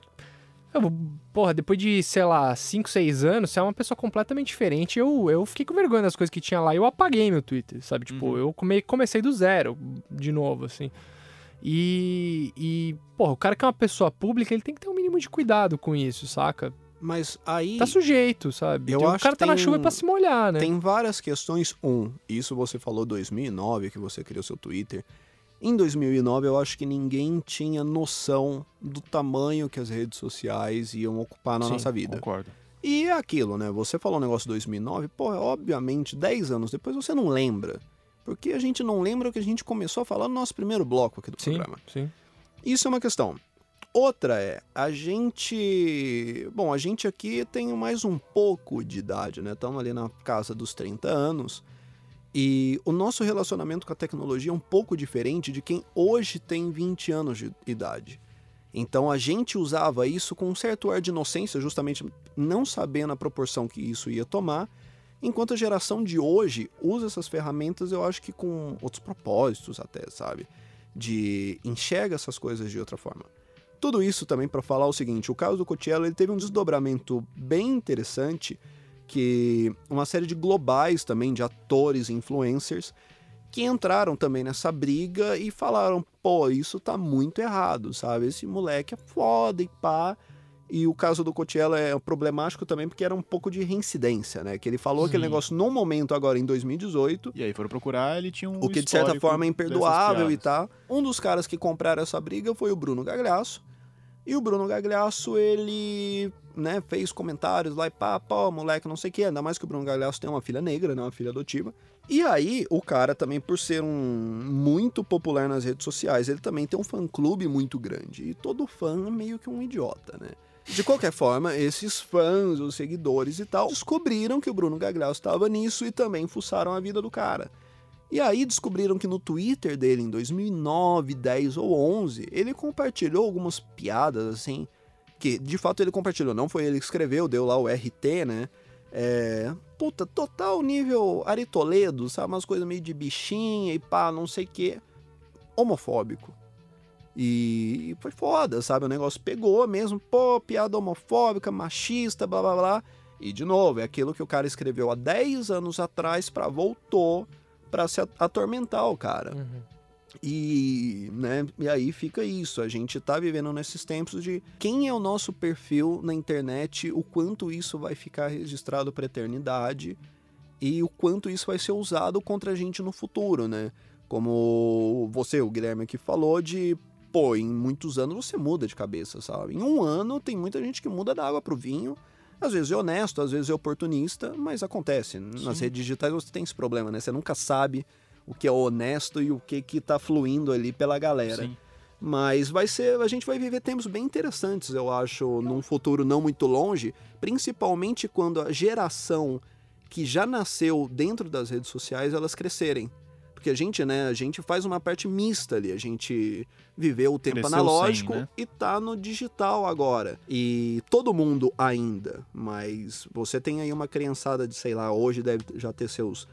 eu, porra, depois de, sei lá, 5, 6 anos, você é uma pessoa completamente diferente. Eu, eu fiquei com vergonha das coisas que tinha lá e eu apaguei meu Twitter, sabe? Tipo, Uhum. eu come- comecei do zero, de novo, assim. E, e, porra, o cara que é uma pessoa pública, ele tem que ter um mínimo de cuidado com isso, saca? Mas aí Tá sujeito, sabe? Eu Tem- o acho cara tá na tem chuva um- pra se molhar, né? tem várias questões. Um, isso você falou 2009, que você criou seu Twitter. Em 2009, eu acho que ninguém tinha noção do tamanho que as redes sociais iam ocupar na Sim, nossa vida. Concordo. E é aquilo, né? Você falou um negócio 2009, pô, obviamente, 10 anos depois você não lembra. Porque a gente não lembra o que a gente começou a falar no nosso primeiro bloco aqui do Sim, programa. sim. Isso é uma questão. Outra é, a gente. Bom, a gente aqui tem mais um pouco de idade, né? Estamos ali na casa dos 30 anos. E o nosso relacionamento com a tecnologia é um pouco diferente de quem hoje tem 20 anos de idade. Então a gente usava isso com um certo ar de inocência, justamente não sabendo a proporção que isso ia tomar, enquanto a geração de hoje usa essas ferramentas, eu acho que com outros propósitos até, sabe? De enxerga essas coisas de outra forma. Tudo isso também para falar o seguinte, o caso do Cotiello ele teve um desdobramento bem interessante, que uma série de globais também de atores e influencers que entraram também nessa briga e falaram, pô, isso tá muito errado, sabe? Esse moleque é foda e pá. E o caso do Cotiello é problemático também porque era um pouco de reincidência, né? Que ele falou aquele Sim. negócio num momento agora em 2018, E aí foram procurar, ele tinha um o que de certa forma é imperdoável e tal. Um dos caras que compraram essa briga foi o Bruno Gagliasso. E o Bruno Gagliasso, ele, né, fez comentários lá e pá, pô, moleque, não sei o que. Ainda mais que o Bruno Gagliasso tem uma filha negra, né, uma filha adotiva. E aí, o cara também, por ser um muito popular nas redes sociais, ele também tem um fã-clube muito grande. E todo fã é meio que um idiota, né? De qualquer forma, esses fãs, os seguidores e tal, descobriram que o Bruno Gagliasso estava nisso e também fuçaram a vida do cara. E aí descobriram que no Twitter dele, em 2009, 10 ou 11, ele compartilhou algumas piadas, assim, que de fato ele compartilhou, não foi ele que escreveu, deu lá o RT, né? É, puta, total nível Ari Toledo, sabe? Umas coisas meio de bichinha e pá, não sei o quê. Homofóbico. E foi foda, sabe? O negócio pegou mesmo, pô, piada homofóbica, machista, blá blá blá. E de novo, é aquilo que o cara escreveu há 10 anos atrás pra voltou pra se atormentar o cara. Uhum. E, né, e aí fica isso. A gente tá vivendo nesses tempos de quem é o nosso perfil na internet, o quanto isso vai ficar registrado pra eternidade e o quanto isso vai ser usado contra a gente no futuro, né? Como você, o Guilherme aqui falou de, pô, em muitos anos você muda de cabeça, sabe? Em um ano tem muita gente que muda da água pro vinho. Às vezes é honesto, às vezes é oportunista, mas acontece. Nas Sim. redes digitais você tem esse problema, né? Você nunca sabe o que é honesto e o que que tá fluindo ali pela galera. Sim. Mas vai ser, a gente vai viver tempos bem interessantes, eu acho, num futuro não muito longe, principalmente quando a geração que já nasceu dentro das redes sociais, elas crescerem. Porque a gente, né, a gente faz uma parte mista ali, a gente viveu o tempo Cresceu analógico né? e tá no digital agora. E todo mundo ainda, mas você tem aí uma criançada de, sei lá, hoje deve já ter seus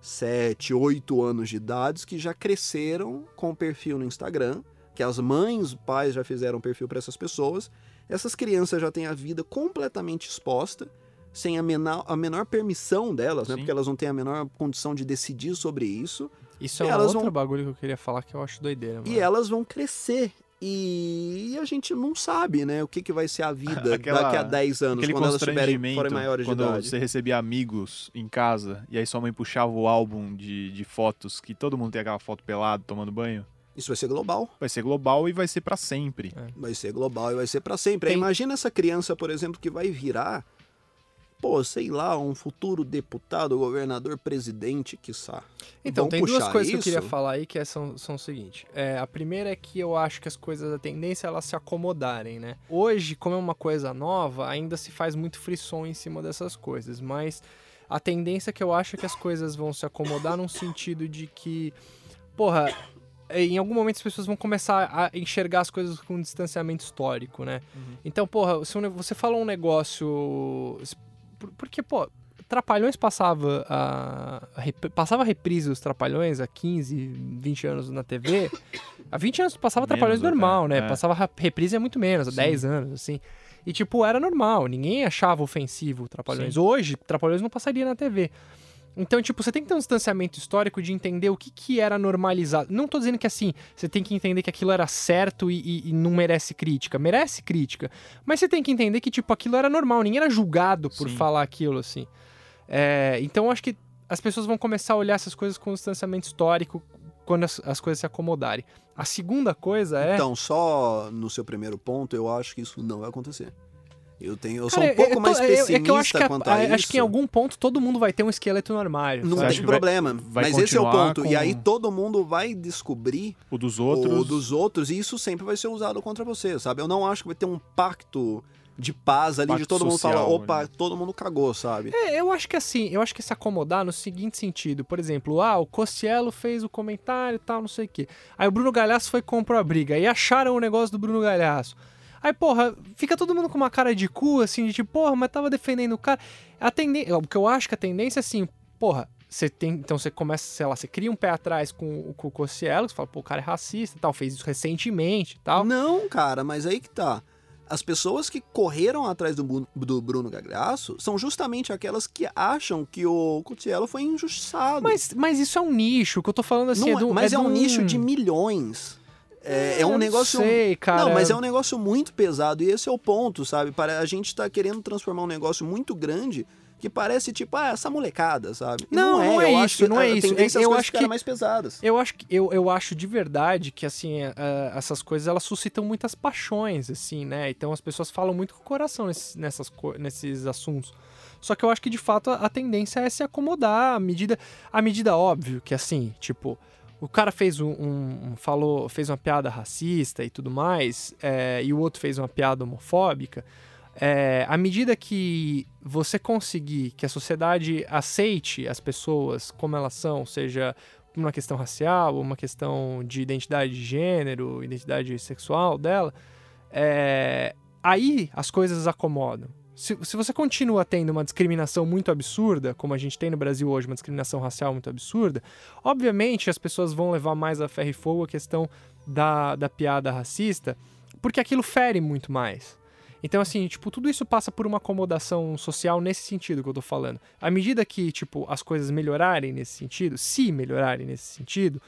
7, 8 anos de idade que já cresceram com perfil no Instagram, que as mães, pais já fizeram perfil para essas pessoas. Essas crianças já têm a vida completamente exposta, sem a menor, a menor permissão delas, né? Sim. Porque elas não têm a menor condição de decidir sobre isso. Isso é um outro vão- bagulho que eu queria falar que eu acho doideira, mano. E elas vão crescer. E a gente não sabe, né? O que, que vai ser a vida Aquela- daqui a 10 anos, quando elas tiverem, forem maiores de quando idade. você recebia amigos em casa e aí sua mãe puxava o álbum de, de fotos que todo mundo tem aquela foto pelado tomando banho. Isso vai ser global. Vai ser global e vai ser pra sempre. Vai ser global e vai ser pra sempre. Aí Tem- Imagina essa criança, por exemplo, que vai virar, pô, sei lá, um futuro deputado, governador, presidente, quiçá. Então, Vão tem duas coisas que eu isso? queria falar aí que é- são, são o seguinte. É, a primeira é que eu acho que as coisas, a tendência é elas se acomodarem, né? Hoje, como é uma coisa nova, ainda se faz muito frisson em cima dessas coisas, mas a tendência que eu acho é que as coisas vão se acomodar num sentido de que, porra, em algum momento as pessoas vão começar a enxergar as coisas com distanciamento histórico, né? Uhum. Então, porra, se um você falou um negócio. Por- Porque, pô, Trapalhões passava a. passava a reprise dos Trapalhões há 15, 20 anos na TV. Há 20 anos passava Menos Trapalhões normal, né? é. Passava reprise há muito menos, há Sim. 10 anos, assim. E, tipo, era normal, ninguém achava ofensivo Trapalhões. Hoje, Trapalhões não passaria na TV. Então, tipo, você tem que ter um distanciamento histórico de entender o que, que era normalizado. Não tô dizendo que, assim, você tem que entender que aquilo era certo e, e- e não merece crítica. Merece crítica. Mas você tem que entender que, tipo, aquilo era normal. Ninguém era julgado por Sim. falar aquilo, assim. É, então, eu acho que as pessoas vão começar a olhar essas coisas com distanciamento histórico quando as, as coisas se acomodarem. A segunda coisa é... Então, só no seu primeiro ponto, eu acho que isso não vai acontecer. Eu, tenho, eu sou Cara, um pouco eu tô- mais pessimista é que eu acho que, a- quanto a, a- isso. acho que em algum ponto todo mundo vai ter um esqueleto no armário. Não sabe? tem vai- problema. vai mas esse é o ponto. com- E aí todo mundo vai descobrir O dos outros. o dos outros e isso sempre vai ser usado contra você, sabe? Eu não acho que vai ter um pacto de paz ali de Pacto todo mundo falar, opa, né? todo mundo cagou, sabe? É, eu acho que assim, eu acho que se acomodar no seguinte sentido. Por exemplo, ah, o Cossielo fez o comentário e tal, não sei o quê. Aí o Bruno Galhaço foi e comprou a briga. E acharam o negócio do Bruno Galhaço. Aí, porra, fica todo mundo com uma cara de cu, assim, de tipo, porra, mas tava defendendo o cara. A tendência, o que eu acho que a tendência é assim, porra, você tem, então você começa, sei lá, você cria um pé atrás com, o- com o Cossielo, você fala, pô, o cara é racista e tal, fez isso recentemente e tal. Não, cara, mas aí que tá. As pessoas que correram atrás do, do Bruno Gagliasso são justamente aquelas que acham que o Cutiello foi injustiçado. Mas, mas isso é um nicho, o que eu tô falando assim, Não é é- do, mas é, do- um nicho de milhões. É, é um Eu negócio. Não sei, cara. Não, mas é um negócio muito pesado e esse é o ponto, sabe? Para a gente tá querendo transformar um negócio muito grande que parece tipo, ah, essa molecada, sabe? Não, não é eu acho isso, que não é isso. é Eu coisas acho que- mais pesadas. Eu acho, que, eu, eu acho de verdade que, assim, é, é, essas coisas, elas suscitam muitas paixões, assim, né? Então as pessoas falam muito com o coração nesses, nessas, nesses assuntos. Só que eu acho que, de fato, a, a tendência é se acomodar à medida... À medida, óbvio, que, assim, tipo... O cara fez um, um- falou, fez uma piada racista e tudo mais, é, e o outro fez uma piada homofóbica. É, à medida que você conseguir que a sociedade aceite as pessoas como elas são, seja uma questão racial, uma questão de identidade de gênero, identidade sexual dela, é, aí as coisas acomodam. Se, se você continua tendo uma discriminação muito absurda, como a gente tem no Brasil hoje, uma discriminação racial muito absurda, obviamente as pessoas vão levar mais a ferro e fogo a questão da, da piada racista, porque aquilo fere muito mais. Então, assim, tipo, tudo isso passa por uma acomodação social nesse sentido que eu tô falando. À medida que, tipo, as coisas melhorarem nesse sentido, se melhorarem nesse sentido,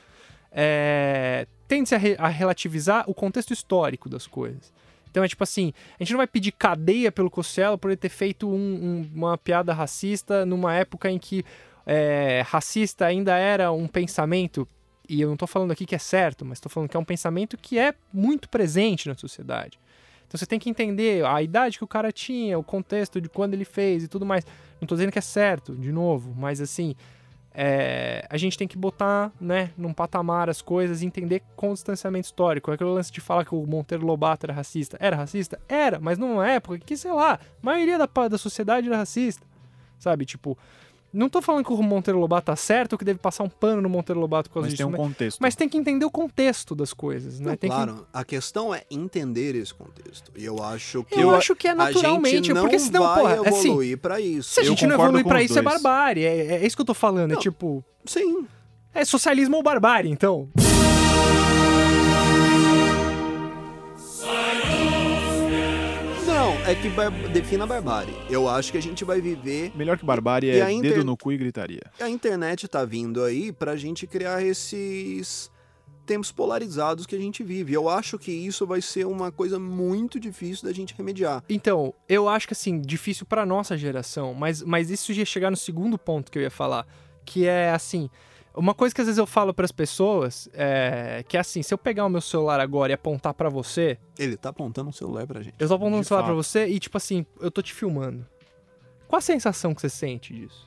é, tende-se a, re- a relativizar o contexto histórico das coisas. Então é tipo assim, a gente não vai pedir cadeia pelo Costello por ele ter feito um- um- uma piada racista numa época em que é, racista ainda era um pensamento, e eu não tô falando aqui que é certo, mas tô falando que é um pensamento que é muito presente na sociedade. Então você tem que entender a idade que o cara tinha, o contexto de quando ele fez e tudo mais. Não tô dizendo que é certo, de novo, mas assim, é, a gente tem que botar, né, num patamar as coisas e entender com o distanciamento histórico. É aquele lance de falar que o Monteiro Lobato era racista. Era racista? Era, mas numa época que, sei lá, a maioria da, da sociedade era racista. Sabe, tipo, não tô falando que o Monteiro Lobato tá certo ou que deve passar um pano no Monteiro Lobato por causa Mas disso, tem um mas, contexto. mas tem que entender o contexto das coisas, né? Não, Tem que- claro, a questão é entender esse contexto. E eu acho que Eu acho que é naturalmente, porque senão, vai porra, assim, evoluir pra isso. se a Eu gente não evoluir pra isso, é dois. barbárie. É, é isso que eu tô falando. É Não. tipo. Sim. É socialismo ou barbárie, então. É que bar... defina a barbárie. Eu acho que a gente vai viver. Melhor que barbárie E é inter- dedo no cu e gritaria. A internet tá vindo aí pra gente criar esses tempos polarizados que a gente vive. Eu acho que isso vai ser uma coisa muito difícil da gente remediar. Então, eu acho que assim, difícil pra nossa geração, mas, mas isso ia chegar no segundo ponto que eu ia falar, que é assim, uma coisa que às vezes eu falo pras pessoas é que é assim, se eu pegar o meu celular agora e apontar pra você, Ele tá apontando um celular pra gente. eu tô apontando o De celular pra fato. você e tipo assim, eu tô te filmando. Qual a sensação que você sente disso?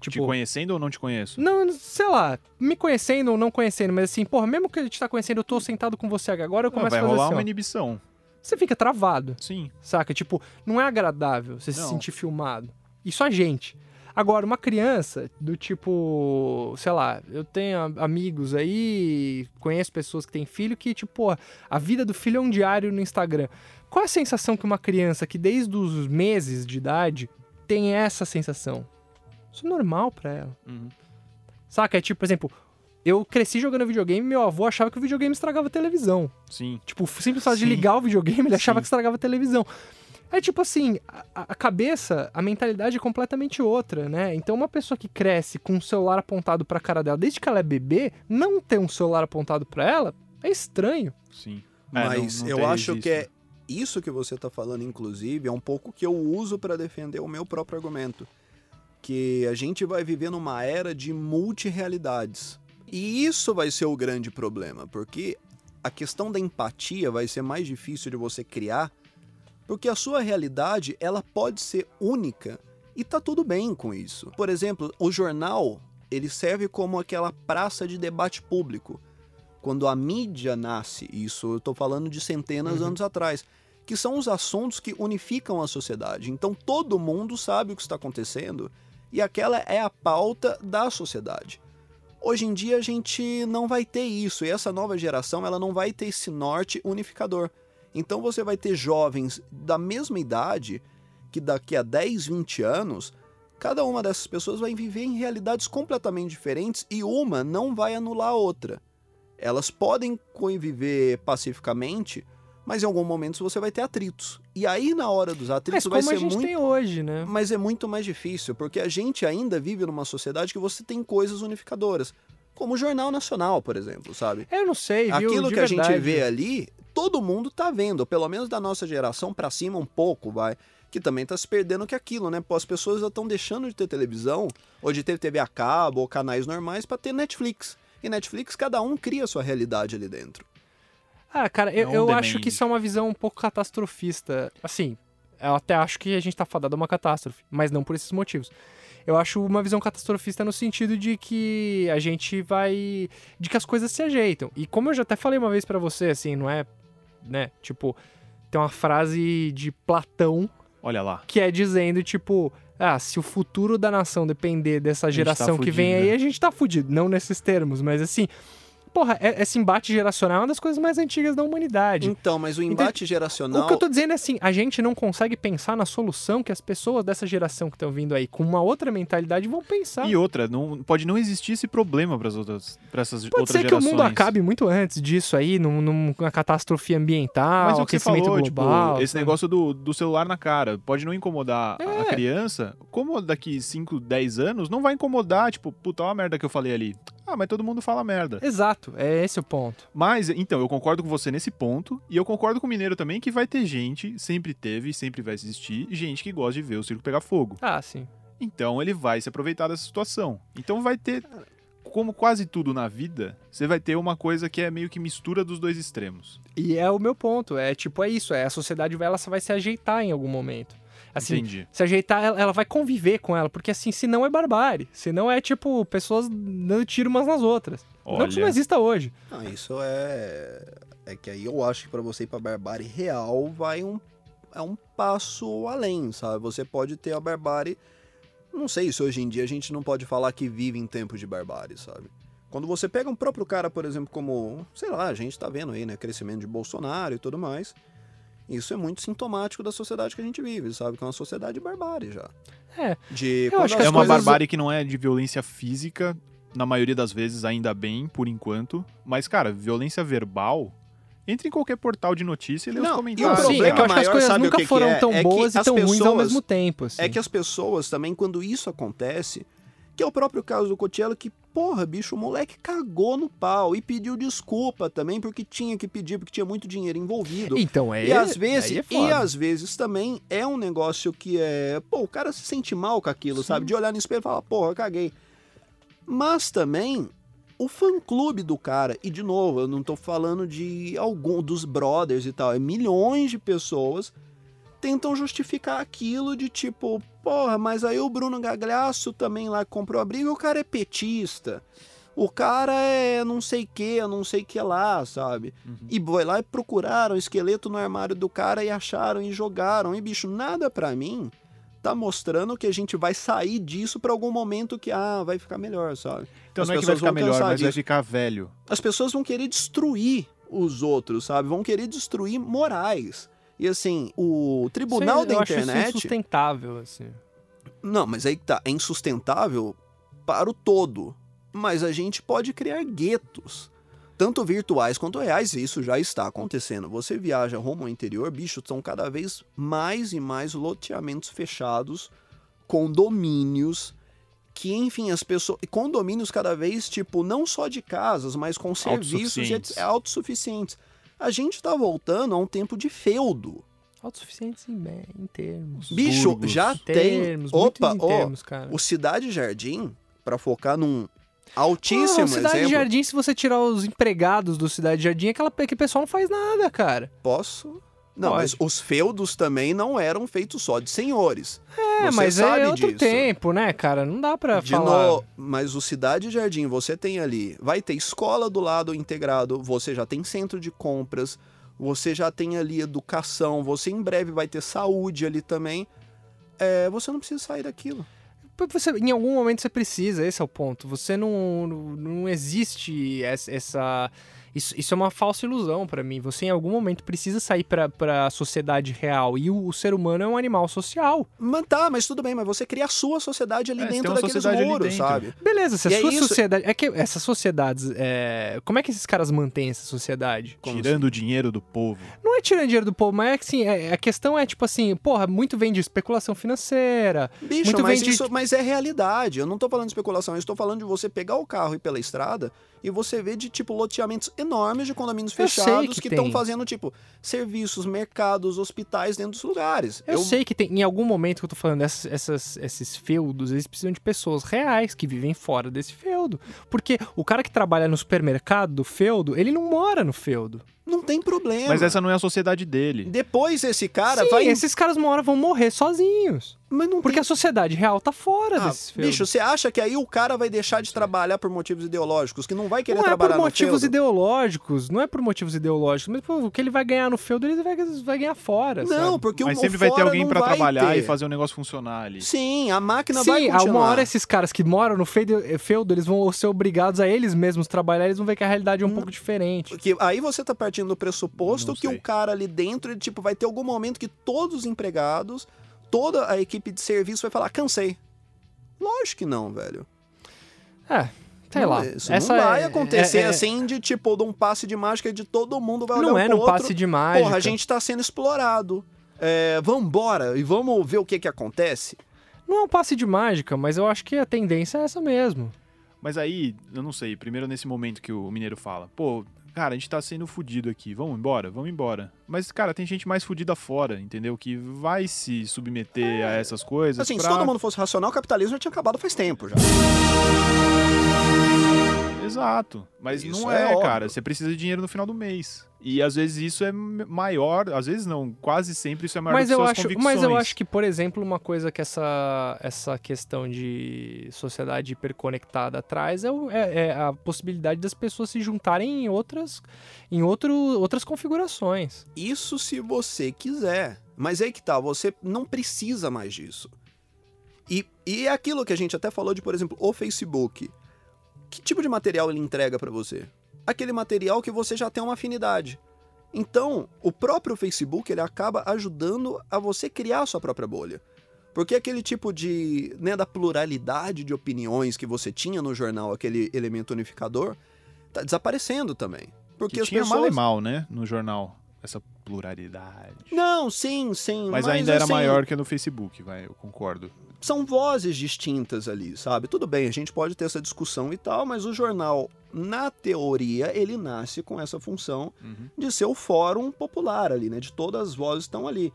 te conhecendo ou não te conheço? Não, sei lá, me conhecendo ou não conhecendo, mas assim, porra, mesmo que a gente tá conhecendo, eu tô sentado com você agora, eu Não, começo vai a fazer rolar assim, uma ó. inibição. Você fica travado. Sim. Saca? Tipo, não é agradável você se Não. sentir filmado. Isso a gente. Agora, uma criança do tipo, sei lá, eu tenho amigos aí, conheço pessoas que têm filho que, tipo, a vida do filho é um diário no Instagram. Qual é a sensação que uma criança que desde os meses de idade tem essa sensação? Isso é normal pra ela. Uhum. Saca? É tipo, por exemplo, eu cresci jogando videogame e meu avô achava que o videogame estragava a televisão. Sim. Tipo, o simples fato de ligar o videogame, ele achava Sim. que estragava a televisão. É tipo assim, a, a cabeça, a mentalidade é completamente outra, né? Então uma pessoa que cresce com um celular apontado pra cara dela desde que ela é bebê, não ter um celular apontado pra ela é estranho. Sim. É, não- Mas não eu tem acho registro. que é isso que você tá falando, inclusive, é um pouco que eu uso para defender o meu próprio argumento. Que a gente vai viver numa era de multirealidades. E isso vai ser o grande problema, porque a questão da empatia vai ser mais difícil de você criar, porque a sua realidade, ela pode ser única e tá tudo bem com isso. Por exemplo, o jornal, ele serve como aquela praça de debate público quando a mídia nasce, isso eu estou falando de centenas de Uhum. anos atrás, que são os assuntos que unificam a sociedade. Então todo mundo sabe o que está acontecendo e aquela é a pauta da sociedade. Hoje em dia a gente não vai ter isso e essa nova geração ela não vai ter esse norte unificador. Então você vai ter jovens da mesma idade que daqui a 10, 20 anos, cada uma dessas pessoas vai viver em realidades completamente diferentes e uma não vai anular a outra elas podem conviver pacificamente, mas em algum momento você vai ter atritos. E aí, na hora dos Mas atritos, como vai a ser gente muito. tem hoje, né? Mas é muito mais difícil, porque a gente ainda vive numa sociedade que você tem coisas unificadoras. Como o Jornal Nacional, por exemplo, sabe? Eu não sei, viu? Aquilo De que a gente verdade. vê ali, todo mundo tá vendo, pelo menos da nossa geração pra cima um pouco, vai. Que também tá se perdendo que aquilo, né? Pô, as pessoas já estão deixando de ter televisão, ou de ter TV a cabo, ou canais normais, pra ter Netflix. E Netflix, cada um cria a sua realidade ali dentro. Ah, cara, eu, É eu acho que isso é uma visão um pouco catastrofista. Assim, eu até acho que a gente tá fadado a uma catástrofe, mas não por esses motivos. Eu acho uma visão catastrofista no sentido de que a gente vai. de que as coisas se ajeitam. E como eu já até falei uma vez pra você, assim, não é. Né? Tipo, tem uma frase de Platão Olha lá. que é dizendo, tipo, ah, se o futuro da nação depender dessa tá geração que vem aí, né? a gente tá fudido. Não nesses termos, mas assim. Porra, é- esse embate geracional é uma das coisas mais antigas da humanidade. Então, mas o embate geracional. O que eu tô dizendo é assim, a gente não consegue pensar na solução que as pessoas dessa geração que estão vindo aí com uma outra mentalidade vão pensar. E outra, não, pode não existir esse problema para outras, para essas Pode outras ser que gerações. o mundo acabe muito antes disso aí, num- numa catástrofe ambiental, Mas é o que você aquecimento falou, global. tipo, esse sabe? negócio do, do celular na cara pode não incomodar a- É. a criança, como daqui 5, 10 anos, não vai incomodar, tipo, puta, olha a merda que eu falei ali. Ah, mas todo mundo fala merda. Exato, é esse o ponto. Mas, então, eu concordo com você nesse ponto, e eu concordo com o Mineiro também que vai ter gente, sempre teve e sempre vai existir, gente que gosta de ver o circo pegar fogo. Ah, sim. Então ele vai se aproveitar dessa situação. Então vai ter, como quase tudo na vida, você vai ter uma coisa que é meio que mistura dos dois extremos. E é o meu ponto, é tipo, é isso, é a sociedade vai, ela só vai se ajeitar em algum momento. Assim, Entendi. se ajeitar, ela, ela vai conviver com ela, porque assim, senão é barbárie. Senão é tipo, pessoas dando tiro umas nas outras. Não que isso não Olha. exista hoje. Ah, isso é. É que aí eu acho que pra você ir pra barbárie real vai um. É um passo além, sabe? Você pode ter a barbárie. Não sei se hoje em dia a gente não pode falar que vive em tempos de barbárie, sabe? Quando você pega um próprio cara, por exemplo, como. Sei lá, a gente tá vendo aí, né? Crescimento de Bolsonaro e tudo mais. Isso é muito sintomático da sociedade que a gente vive, sabe? Que é uma sociedade de barbárie já. É. De Eu acho que É uma coisas- barbárie que não é de violência física, na maioria das vezes, ainda bem, por enquanto. Mas, cara, violência verbal. Entra em qualquer portal de notícia e lê os Não, e o comentários. Sim, problema é que eu acho que as coisas nunca que que foram é? tão É que boas e as tão ruins ao pessoas- mesmo tempo. Assim. É que as pessoas também, quando isso acontece, que é o próprio caso do Cotiello, que, porra, bicho, o moleque cagou no pau e pediu desculpa também, porque tinha que pedir, porque tinha muito dinheiro envolvido. Então, é. E às vezes, é e às vezes também é um negócio que é, pô, o cara se sente mal com aquilo, sabe? De olhar no espelho e falar, porra, caguei. Mas também o fã-clube do cara, e de novo, eu não tô falando de algum dos brothers e tal, é milhões de pessoas tentam justificar aquilo de tipo, porra, mas aí o Bruno Gagliasso também lá comprou a briga, o cara é petista. O cara é não sei que, não sei que lá, sabe? E foi lá e procuraram o esqueleto no armário do cara e acharam e jogaram. E bicho, nada pra mim tá mostrando que a gente vai sair disso pra algum momento que, ah, vai ficar melhor, sabe? Então As não é que vai ficar melhor, mas vai ficar velho. As pessoas vão querer destruir os outros, sabe? Vão querer destruir morais. E assim, o tribunal aí, da eu acho isso internet. insustentável, assim. Não, mas aí que tá. É insustentável para o todo. Mas a gente pode criar guetos. Tanto virtuais quanto reais, e isso já está acontecendo. Você viaja rumo ao interior, bicho, são cada vez mais e mais loteamentos fechados, condomínios, que, enfim, as pessoas. e Condomínios cada vez, tipo, não só de casas, mas com serviços Autossuficientes. etc- autossuficientes. A gente tá voltando a um tempo de feudo. Autossuficientes em, em termos. Bicho, Burgos. já tem. termos, Opa, muito em ó, termos, cara. o Cidade Jardim, pra focar num altíssimo Não, Cidade exemplo. Jardim, se você tirar os empregados do Cidade Jardim, aquela, aquele pessoal não faz nada, cara. Posso? Não, Pode. mas os feudos também não eram feitos só de senhores. É, Você mas sabe é outro disso. tempo, né, cara? Não dá pra De falar. no- Mas o Cidade Jardim, você tem ali, vai ter escola do lado integrado, você já tem centro de compras, você já tem ali educação, você em breve vai ter saúde ali também. É, você não precisa sair daquilo. Você, em algum momento você precisa, esse é o ponto. Você não. Não, não existe essa. Isso, isso é uma falsa ilusão pra mim. Você em algum momento precisa sair pra, pra sociedade real. E o, o ser humano é um animal social. Mas tá, mas tudo bem, mas você cria a sua sociedade ali É, dentro daqueles muros, dentro. sabe? Beleza, se E a é sua isso- sociedade. É que essas sociedades. é, como é que esses caras mantêm essa sociedade? Como Tirando o dinheiro do povo. Não é tirando dinheiro do povo, mas é que assim, é- a questão é tipo assim, porra, muito vem de especulação financeira. Bicho, Muito mas, vem de- isso, mas é realidade. Eu não tô falando de especulação, eu estou falando de você pegar o carro e ir pela estrada e você ver de, tipo, loteamentos enormes de condomínios Eu fechados que estão fazendo, tipo, serviços, mercados, hospitais dentro dos lugares. Eu, sei que tem, em algum momento que eu tô falando, essas, essas- esses feudos, eles precisam de pessoas reais que vivem fora desse feudo. Porque o cara que trabalha no supermercado do feudo, ele não mora no feudo. Não tem problema. Mas essa não é a sociedade dele. Depois esse cara Sim, vai... esses caras uma hora vão morrer sozinhos. Mas não Porque tem... a sociedade real tá fora Ah, desses feudos. bicho, você acha que aí o cara vai deixar de trabalhar por motivos ideológicos? Que não vai querer não é trabalhar por no motivos ideológicos, não é por motivos ideológicos, mas pô, o que ele vai ganhar no feudo, ele vai, vai ganhar fora, Não, sabe? porque Mas o sempre vai ter alguém vai trabalhar ter. e fazer o negócio funcionar ali. Sim, a máquina Sim, vai continuar. uma hora esses caras que moram no feudo, feudo, eles vão ser obrigados a eles mesmos trabalhar, eles vão ver que a realidade é um pouco diferente. Porque aí você tá partindo do pressuposto que o cara ali dentro, ele, tipo, vai ter algum momento que todos os empregados, toda a equipe de serviço vai falar, cansei. Lógico que não, velho. É, sei Não, lá. Isso Essa não vai é- acontecer é- é- assim de tipo, de um passe de mágica de todo mundo vai olhar Não um é num outro. passe de mágica. Porra, a gente tá sendo explorado. É, vambora e vamos ver o que que acontece. Não é um passe de mágica, mas eu acho que a tendência é essa mesmo. Mas aí, eu não sei, primeiro nesse momento que o mineiro fala, pô, cara, a gente tá sendo fudido aqui, vamos embora, vamos embora. Mas, cara, tem gente mais fudida fora, entendeu? Que vai se submeter a essas coisas. Assim, pra... se todo mundo fosse racional, o capitalismo já tinha acabado faz tempo já. Exato. Mas Isso não é é, cara. Você precisa de dinheiro no final do mês. E às vezes isso é maior, às vezes não, quase sempre isso é maior Mas do que eu, suas acho, convicções. mas eu acho que, por exemplo, uma coisa que essa, essa questão de sociedade hiperconectada traz é, o- é- é a possibilidade das pessoas se juntarem em outras, em outro, outras configurações. Isso se você quiser. Mas aí que tá, você não precisa mais disso. E, e é aquilo que a gente até falou de, por exemplo, o Facebook. Que tipo de material ele entrega pra você? Aquele material que você já tem uma afinidade. Então, o próprio Facebook ele acaba ajudando a você criar a sua própria bolha. Porque aquele tipo de, né, da pluralidade de opiniões que você tinha no jornal, aquele elemento unificador, tá desaparecendo também. Porque Que as tinha pessoas mal e mal, né, no jornal, essa pluralidade. Não, sim, sim. Mas, ainda era assim, maior que no Facebook, vai, eu concordo. São vozes distintas ali, sabe? Tudo bem, a gente pode ter essa discussão e tal, mas o jornal, na teoria, ele nasce com essa função Uhum. de ser o fórum popular ali, né? De todas as vozes estão ali.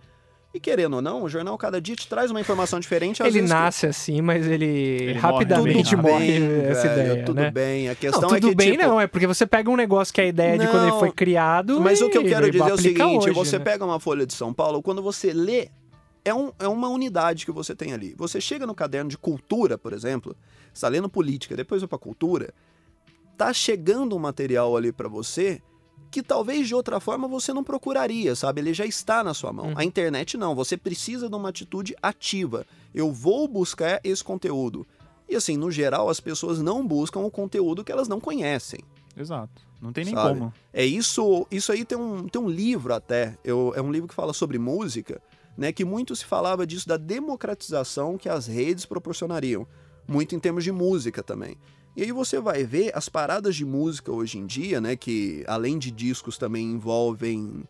E querendo ou não, o jornal cada dia te traz uma informação diferente. ele vezes que- nasce assim, mas ele, Ele rapidamente morre morre, bem Tudo essa velho, ideia, tudo né? bem. A Não, questão tudo é que, bem tipo, não, é porque você pega um negócio que é a ideia de quando ele Não, foi criado Mas o que eu quero dizer é o seguinte: hoje, você né? pega uma folha de São Paulo, quando você lê, é, um, é uma unidade que você tem ali. Você chega no caderno de cultura, por exemplo, você tá lendo política, depois vai pra cultura, tá chegando um material ali pra você que talvez de outra forma você não procuraria, sabe? Ele já está na sua mão. Uhum. A internet não, você precisa de uma atitude ativa. Eu vou buscar esse conteúdo. E assim, no geral, as pessoas não buscam o conteúdo que elas não conhecem. Exato. Não tem nem Sabe? como. É isso, isso aí tem um, tem um livro até, eu, é um livro que fala sobre música, né, que muito se falava disso da democratização que as redes proporcionariam, muito em termos de música também. E aí você vai ver as paradas de música hoje em dia, né, que além de discos também envolvem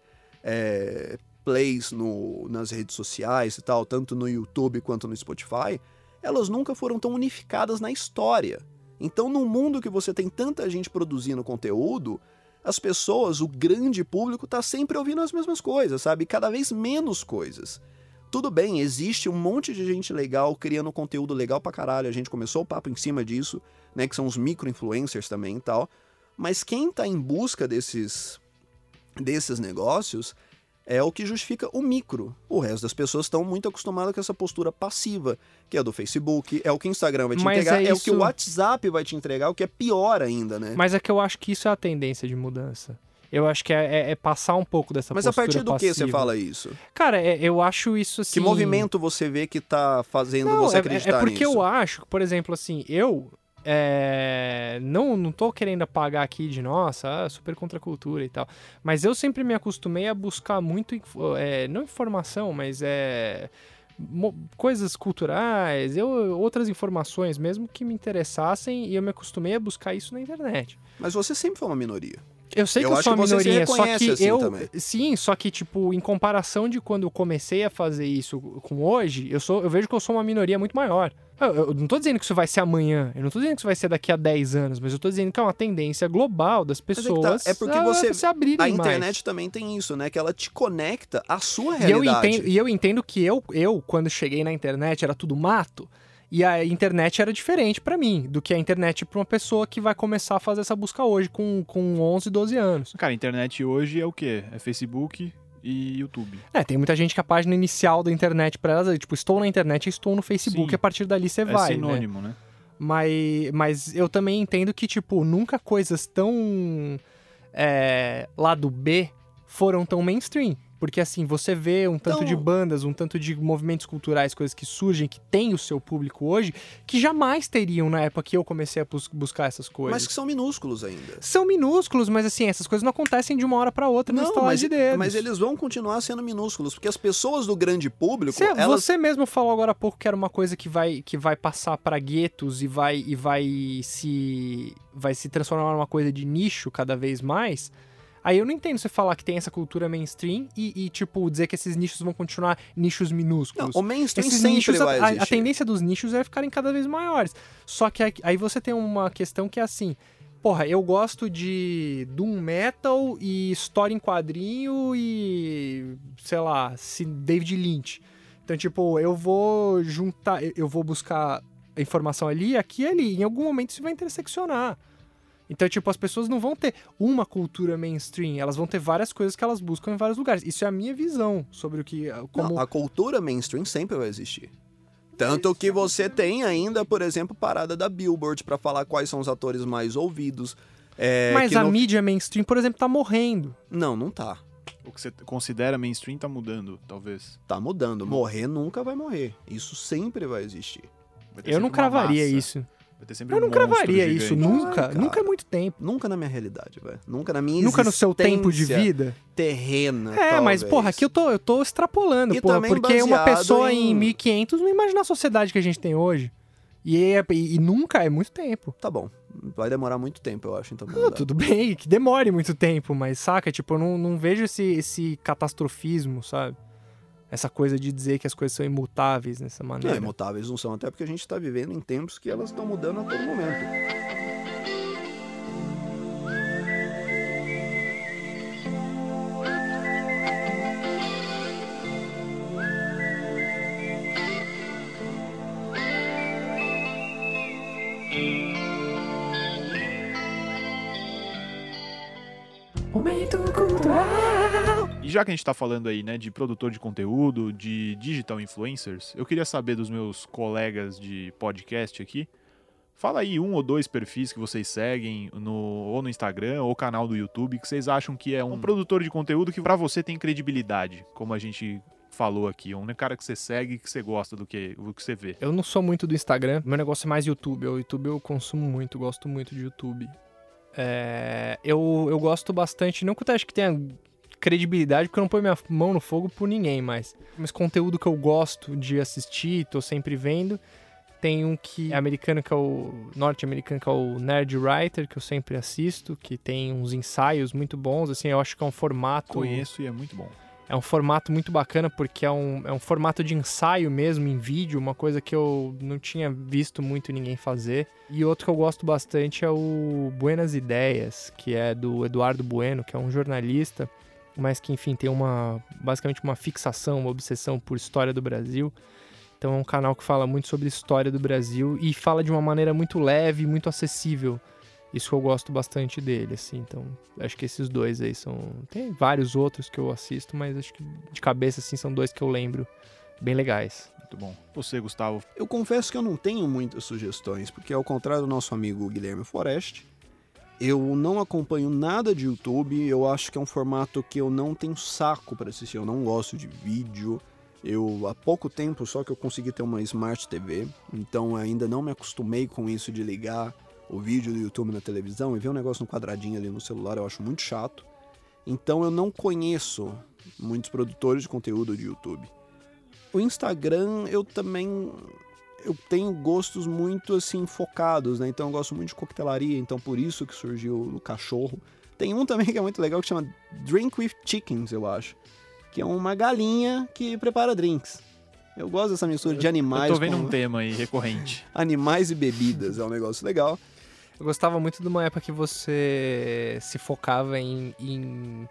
é, plays no, nas redes sociais e tal, tanto no YouTube quanto no Spotify, elas nunca foram tão unificadas na história. Então, num mundo que você tem tanta gente produzindo conteúdo, as pessoas, o grande público, tá sempre ouvindo as mesmas coisas, sabe? Cada vez menos coisas. Tudo bem, existe um monte de gente legal criando conteúdo legal pra caralho. A gente começou o papo em cima disso, né? Que são os micro-influencers também e tal. Mas quem tá em busca desses, desses negócios é o que justifica o micro. O resto das pessoas estão muito acostumadas com essa postura passiva, que é do Facebook, é o que o Instagram vai te Mas entregar, é é, o que o WhatsApp vai te entregar, o que é pior ainda, né? Mas é que eu acho que isso é a tendência de mudança. Eu acho que é, é- é passar um pouco dessa Mas a partir do que você passiva. fala isso? Cara, é- eu acho isso assim... Que movimento você vê que tá fazendo Não, você é, acreditar é porque nisso? eu acho, que, por exemplo, assim, eu é, não, não tô querendo apagar aqui de nossa, ah, super contra a cultura e tal. Mas eu sempre me acostumei a buscar muito, é, não informação, mas é coisas culturais, eu, outras informações mesmo que me interessassem e eu me acostumei a buscar isso na internet. Mas você sempre foi uma minoria. Eu sei Eu que eu sou uma minoria, só que assim eu. também. Sim, só que, tipo, em comparação de quando eu comecei a fazer isso com hoje, eu, sou, eu vejo que eu sou uma minoria muito maior. Eu, eu não tô dizendo que isso vai ser amanhã, eu não tô dizendo que isso vai ser daqui a 10 anos, mas eu tô dizendo que é uma tendência global das é tá, pessoas é porque a- você- se abrirem A mais. internet também tem isso, né? Que ela te conecta à sua E eu, realidade. entendo, e eu entendo que eu, eu, quando cheguei na internet, era tudo mato. E a internet era diferente pra mim do que a internet pra uma pessoa que vai começar a fazer essa busca hoje, com, com 11, 12 anos. Cara, a internet hoje é o quê? É Facebook e YouTube. É, tem muita gente que a página inicial da internet pra elas é tipo, estou na internet, estou no Facebook, Sim. e a partir dali você é vai, né? sinônimo, né? Mas, mas eu também entendo que, tipo, nunca coisas tão é, lado B foram tão mainstream. Porque assim, você vê um tanto Então- de bandas, um tanto de movimentos culturais, coisas que surgem, que tem o seu público hoje, que jamais teriam na época que eu comecei a bus- buscar essas coisas. Mas que são minúsculos ainda. São minúsculos, mas assim, essas coisas não acontecem de uma hora pra outra Não, estalar mas, de dedos. mas eles vão continuar sendo minúsculos, porque as pessoas do grande público, Você, elas... você mesmo falou agora há pouco que era uma coisa que vai, que vai passar pra guetos e vai, e vai se vai se transformar numa coisa de nicho cada vez mais. Aí eu não entendo você falar que tem essa cultura mainstream e, e, tipo, dizer que esses nichos vão continuar nichos Não, minúsculos. o mainstream Esses sempre nichos, vai a, a tendência dos nichos é ficarem cada vez maiores. Só que aí- você tem uma questão que é assim, porra, eu gosto de doom metal e história em quadrinho e sei lá, se David Lynch. Então, tipo, eu vou juntar, eu- vou buscar informação ali, aqui e ali. Em algum momento isso vai interseccionar. Então, tipo, as pessoas não vão ter uma cultura mainstream, elas vão ter várias coisas que elas buscam em vários lugares. Isso é a minha visão sobre o que. Como... Não, a cultura mainstream sempre vai existir. Tanto que você tem ainda, por exemplo, parada da Billboard pra falar quais são os atores mais ouvidos. É, Mas que a no- mídia mainstream, por exemplo, tá morrendo. Não, não tá. O que você considera mainstream tá mudando, talvez. Tá mudando. Morrer nunca vai morrer. Isso sempre vai existir. Vai Eu não cravaria massa. isso. Vai ter sempre Eu um não cravaria gigante. isso, nunca. cara. Nunca é muito tempo. Nunca na minha realidade, velho. Nunca na minha Nunca no seu tempo de vida. terrena. É, mas, talvez. porra, aqui eu tô, eu tô extrapolando, E porra, porque uma pessoa em- em 1500 não imagina a sociedade que a gente tem hoje. E, é- e- e nunca é muito tempo. Tá bom. Vai demorar muito tempo, eu acho, então. Ah, tudo bem, que demore muito tempo, mas saca? Tipo, eu não, não vejo esse, esse catastrofismo, sabe? Essa coisa de dizer que as coisas são imutáveis nessa Não, maneira. imutáveis não são, até porque a gente tá vivendo em tempos que elas estão mudando a todo momento. Momento cultural. E já que a gente tá falando aí, né, de produtor de conteúdo, de digital influencers, eu queria saber dos meus colegas de podcast aqui, Fala aí um ou dois perfis que vocês seguem no, ou no Instagram ou canal do YouTube que vocês acham que é um produtor de conteúdo que pra você tem credibilidade, como a gente falou aqui. Um cara que você segue que você gosta do que, do que você vê. Eu não sou muito do Instagram, meu negócio é mais YouTube. O YouTube eu consumo muito, gosto muito de YouTube. É, eu, eu gosto bastante, não que eu acho que tenha credibilidade, porque eu não ponho minha mão no fogo por ninguém, mas, mas conteúdo que eu gosto de assistir, tô sempre vendo. Tem um que é americano, que é o norte-americano, que é o Nerd Writer, que eu sempre assisto, que tem uns ensaios muito bons, assim, eu acho que é um formato... Conheço e é muito bom. É um formato muito bacana porque é um, é um formato de ensaio mesmo em vídeo, uma coisa que eu não tinha visto muito ninguém fazer. E outro que eu gosto bastante é o Buenas Ideias, que é do Eduardo Bueno, que é um jornalista, mas que enfim tem uma basicamente uma fixação, uma obsessão por história do Brasil. Então é um canal que fala muito sobre história do Brasil e fala de uma maneira muito leve, muito acessível. Isso que eu gosto bastante dele, assim. Então, acho que esses dois aí são. Tem vários outros que eu assisto, mas acho que de cabeça, assim, são dois que eu lembro bem legais. Muito bom. Você, Gustavo, Eu confesso que eu não tenho muitas sugestões, porque ao contrário do nosso amigo Guilherme Forest, eu não acompanho nada de YouTube, eu acho que é um formato que eu não tenho saco para assistir, eu não gosto de vídeo. Eu há pouco tempo só que eu consegui ter uma Smart TV, então ainda não me acostumei com isso de ligar o vídeo do YouTube na televisão e ver um negócio no quadradinho ali no celular, eu acho muito chato. Então eu não conheço muitos produtores de conteúdo de YouTube. O Instagram eu também eu tenho gostos muito assim focados, né? Então eu gosto muito de coquetelaria, então por isso que surgiu o cachorro. Tem um também que é muito legal que chama Drink with Chickens, eu acho, que é uma galinha que prepara drinks. Eu gosto dessa mistura de animais eu tô vendo com um tema aí recorrente. animais e bebidas, é um negócio legal. Eu gostava muito de uma época que você se focava em, em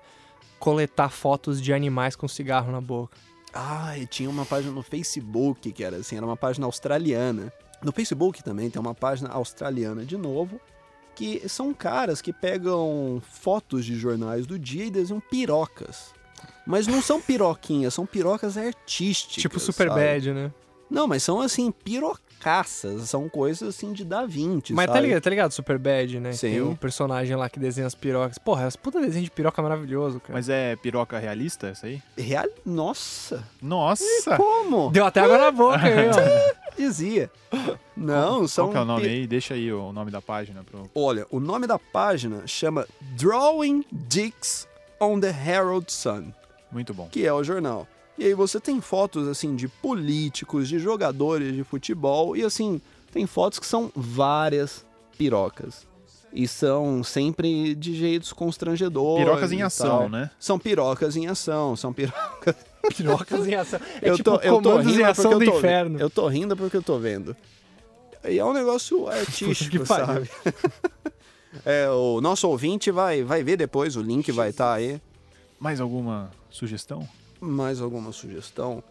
coletar fotos de animais com cigarro na boca. Ah, e tinha uma página no Facebook que era assim, era uma página australiana. No Facebook também tem uma página australiana de novo, que são caras que pegam fotos de jornais do dia e desenham pirocas. Mas não são piroquinhas, são pirocas artísticas. tipo Super sabe? Bad, né? Não, mas são assim, pirocaças. São coisas assim de Da Vinci. Mas tá sabe? ligado, tá ligado Super Bad, né? Sim. Tem um personagem lá que desenha as pirocas. Porra, as puta desenho de piroca maravilhoso, cara. Mas é piroca realista essa aí? Real... Nossa! Nossa! Como? Deu até água na boca aí, ó. Dizia. Não, são. Qual que é o nome pi- aí? Deixa aí o nome da página. Pro... Olha, o nome da página chama Drawing Dicks on the Herald Sun, Muito bom. que é o jornal. E aí você tem fotos assim de políticos, de jogadores de futebol e assim, tem fotos que são várias pirocas. E são sempre de jeitos constrangedores. Pirocas em ação, tal. né? São pirocas em ação, são pirocas. Pirocas em ação. É eu tipo tô, eu tô rindo em ação porque do eu tô, inferno. Eu tô rindo porque eu tô vendo. E é um negócio artístico, que pariu. sabe? É, o nosso ouvinte vai, vai ver depois, o link vai estar aí. Mais alguma sugestão? Mais alguma sugestão?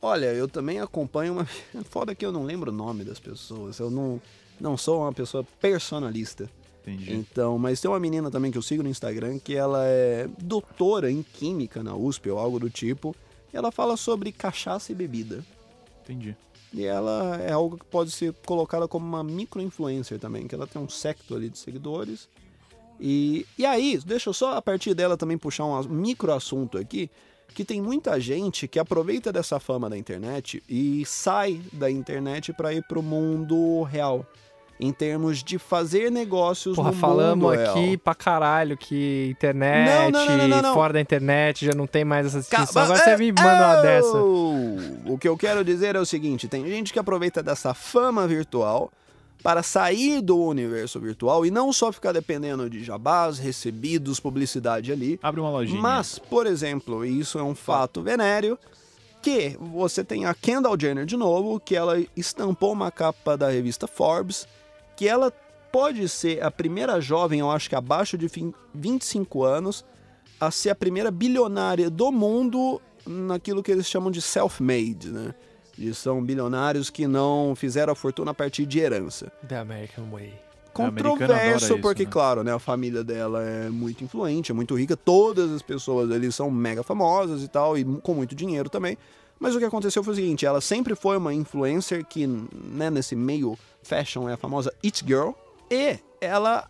Olha, eu também acompanho uma. Foda que eu não lembro o nome das pessoas. Eu não, não sou uma pessoa personalista. Entendi. Então, mas tem uma menina também que eu sigo no Instagram que ela é doutora em química na USP ou algo do tipo. E ela fala sobre cachaça e bebida. Entendi. E ela é algo que pode ser colocada como uma micro-influencer também, que ela tem um secto ali de seguidores. E, e aí, deixa eu só a partir dela também puxar um micro assunto aqui, que tem muita gente que aproveita dessa fama da internet e sai da internet para ir pro mundo real. Em termos de fazer negócios Porra, no falamos mundo real. aqui pra caralho que internet, Não, não, não, fora da internet, já não tem mais essa distinção. Agora você me manda uma é, dessa. O que eu quero dizer é o seguinte: tem gente que aproveita dessa fama virtual para sair do universo virtual e não só ficar dependendo de jabás, recebidos, publicidade ali. Abre uma lojinha. Mas, por exemplo, e isso é um fato venéreo, que você tem a Kendall Jenner de novo, que ela estampou uma capa da revista Forbes, que ela pode ser a primeira jovem, eu acho que abaixo de fim- 25 anos, a ser a primeira bilionária do mundo naquilo que eles chamam de self-made, né? De são bilionários que não fizeram a fortuna a partir de herança The American Way. controverso, isso, porque, né? claro, né, a família dela é muito influente, é muito rica, todas as pessoas ali são mega famosas e tal, e com muito dinheiro também. Mas o que aconteceu foi o seguinte, ela sempre foi uma influencer que, né, nesse meio fashion é a famosa It Girl, e ela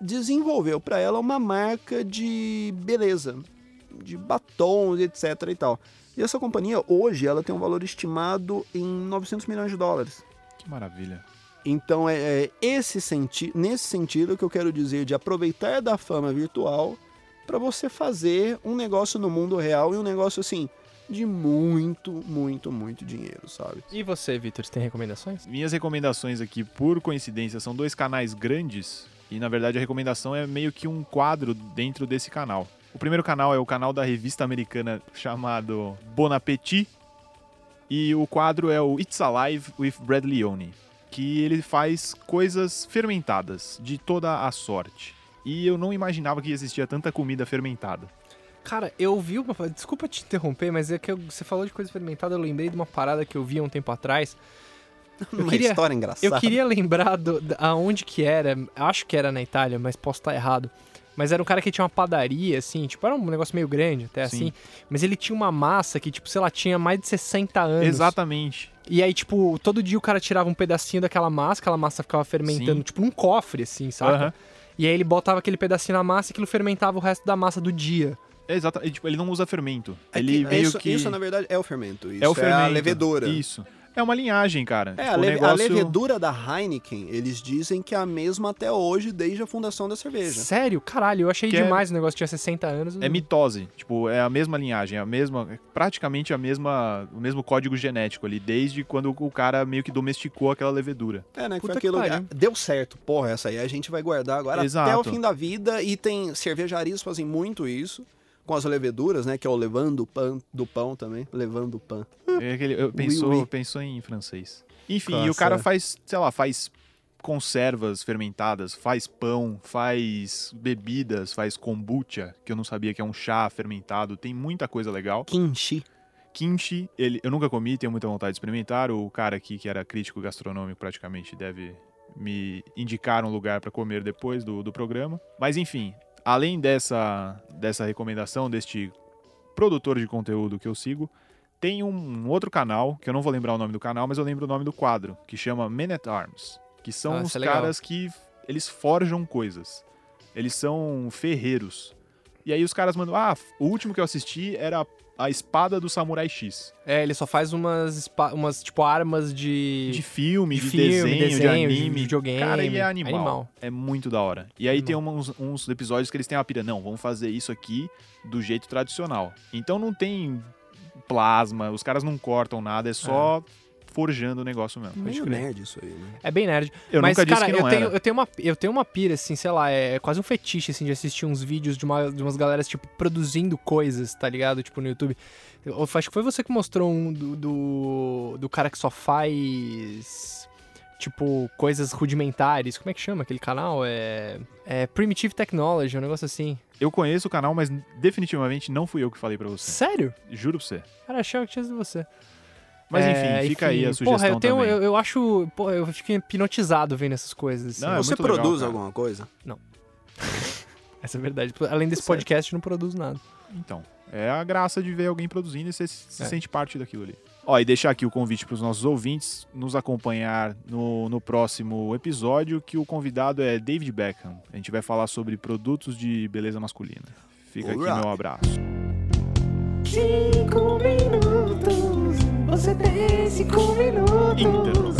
desenvolveu para ela uma marca de beleza, de batons, etc e tal. E essa companhia hoje ela tem um valor estimado em 900 milhões de dólares. Que maravilha. Então é, é esse senti nesse sentido que eu quero dizer de aproveitar da fama virtual para você fazer um negócio no mundo real e um negócio assim de muito, muito, muito dinheiro, sabe? E você, Vitor, você tem recomendações? Minhas recomendações aqui, por coincidência, são dois canais grandes. E na verdade a recomendação é meio que um quadro dentro desse canal. O primeiro canal é o canal da revista americana chamado Bon Appetit. E o quadro é o It's Alive with Brad Leone. Que ele faz coisas fermentadas, de toda a sorte. E eu não imaginava que existia tanta comida fermentada. Cara, eu vi uma. Desculpa te interromper, mas é que eu- você falou de coisa fermentada, eu lembrei de uma parada que eu vi há um tempo atrás. Uma queria- história engraçada. Eu queria lembrar do, aonde que era. Acho que era na Itália, mas posso estar errado. Mas era um cara que tinha uma padaria, assim, tipo, era um negócio meio grande, até Sim. assim. Mas ele tinha uma massa que, tipo, sei lá, tinha mais de 60 anos. Exatamente. E aí, tipo, todo dia o cara tirava um pedacinho daquela massa, aquela massa ficava fermentando, Sim. tipo, num cofre, assim, sabe? Aham. E aí ele botava aquele pedacinho na massa e aquilo fermentava o resto da massa do dia. É exatamente. Tipo, ele não usa fermento. É ele que meio isso, que. isso, na verdade, é o fermento. Isso é o fermento. a levedura. Isso. É uma linhagem, cara. É, Tipo, a, o le- a negócio... levedura da Heineken, eles dizem que é a mesma até hoje, desde a fundação da cerveja. Sério? Caralho, eu achei Que é- demais o negócio tinha 60 anos. É mitose. Tipo, é a mesma linhagem, é a mesma. é praticamente a mesma. O mesmo código genético ali, desde quando o cara meio que domesticou aquela levedura. É, né? Que Puta foi que aquilo. pariu. Deu certo, porra, essa aí a gente vai guardar agora até Exato. o fim da vida. E tem cervejarias fazem muito isso. Com as leveduras, né? Que é o levando pão do pão também. Levando pão. É aquele, eu pensou, Oui, oui. pensou em francês. Enfim, Nossa. e o cara faz, sei lá, faz conservas fermentadas, faz pão, faz bebidas, faz kombucha, que eu não sabia que é um chá fermentado, tem muita coisa legal. Kimchi. Kimchi, ele, eu nunca comi, tenho muita vontade de experimentar. O cara aqui, que era crítico gastronômico, praticamente deve me indicar um lugar para comer depois do, do programa. Mas enfim, além dessa, dessa recomendação deste produtor de conteúdo que eu sigo, tem um outro canal, que eu não vou lembrar o nome do canal, mas eu lembro o nome do quadro, que chama Men at Arms, que são Ah, os é caras que eles forjam coisas. Eles são ferreiros. E aí os caras mandam, ah, o último que eu assisti era a espada do Samurai X. É, ele só faz umas, umas tipo, armas de... De filme, de, de filme, desenho, desenho, de de anime. videogame. Cara, ele é animal. Animal. É muito da hora. E aí tem uns, uns episódios que eles têm uma pira. Não, vamos fazer isso aqui do jeito tradicional. Então não tem plasma, os caras não cortam nada, é só forjando o negócio mesmo. Meio nerd isso aí, né? É bem nerd. Eu Mas, nunca disse cara, que não eu, tenho, era. eu, tenho uma, eu tenho uma pira, assim, sei lá, é quase um fetiche, assim, de assistir uns vídeos de, uma, de umas galeras, tipo, produzindo coisas, tá ligado? Tipo, no YouTube. Eu, acho que foi você que mostrou um do, do, do cara que só faz, tipo, coisas rudimentares. Como é que chama aquele canal? É, é Primitive Technology, um negócio assim. Eu conheço o canal, mas definitivamente não fui eu que falei pra você. Sério? Juro pra você. Cara, achava que tinha sido você. Mas É, enfim, fica aí a sugestão Porra, eu, tenho, também. eu, eu acho. Porra, eu fico hipnotizado vendo essas coisas. assim. Não, é Você legal, produz cara. alguma coisa? Essa é a verdade. Além desse Tá podcast, eu não produzo nada. Então, é a graça de ver alguém produzindo e você se É. sente parte daquilo ali. Ó, e deixar aqui o convite para os nossos ouvintes nos acompanhar no, no próximo episódio, que o convidado é David Beckham. A gente vai falar sobre produtos de beleza masculina. Fica aqui Alright. meu abraço. Cinco minutos. se pensi come loro.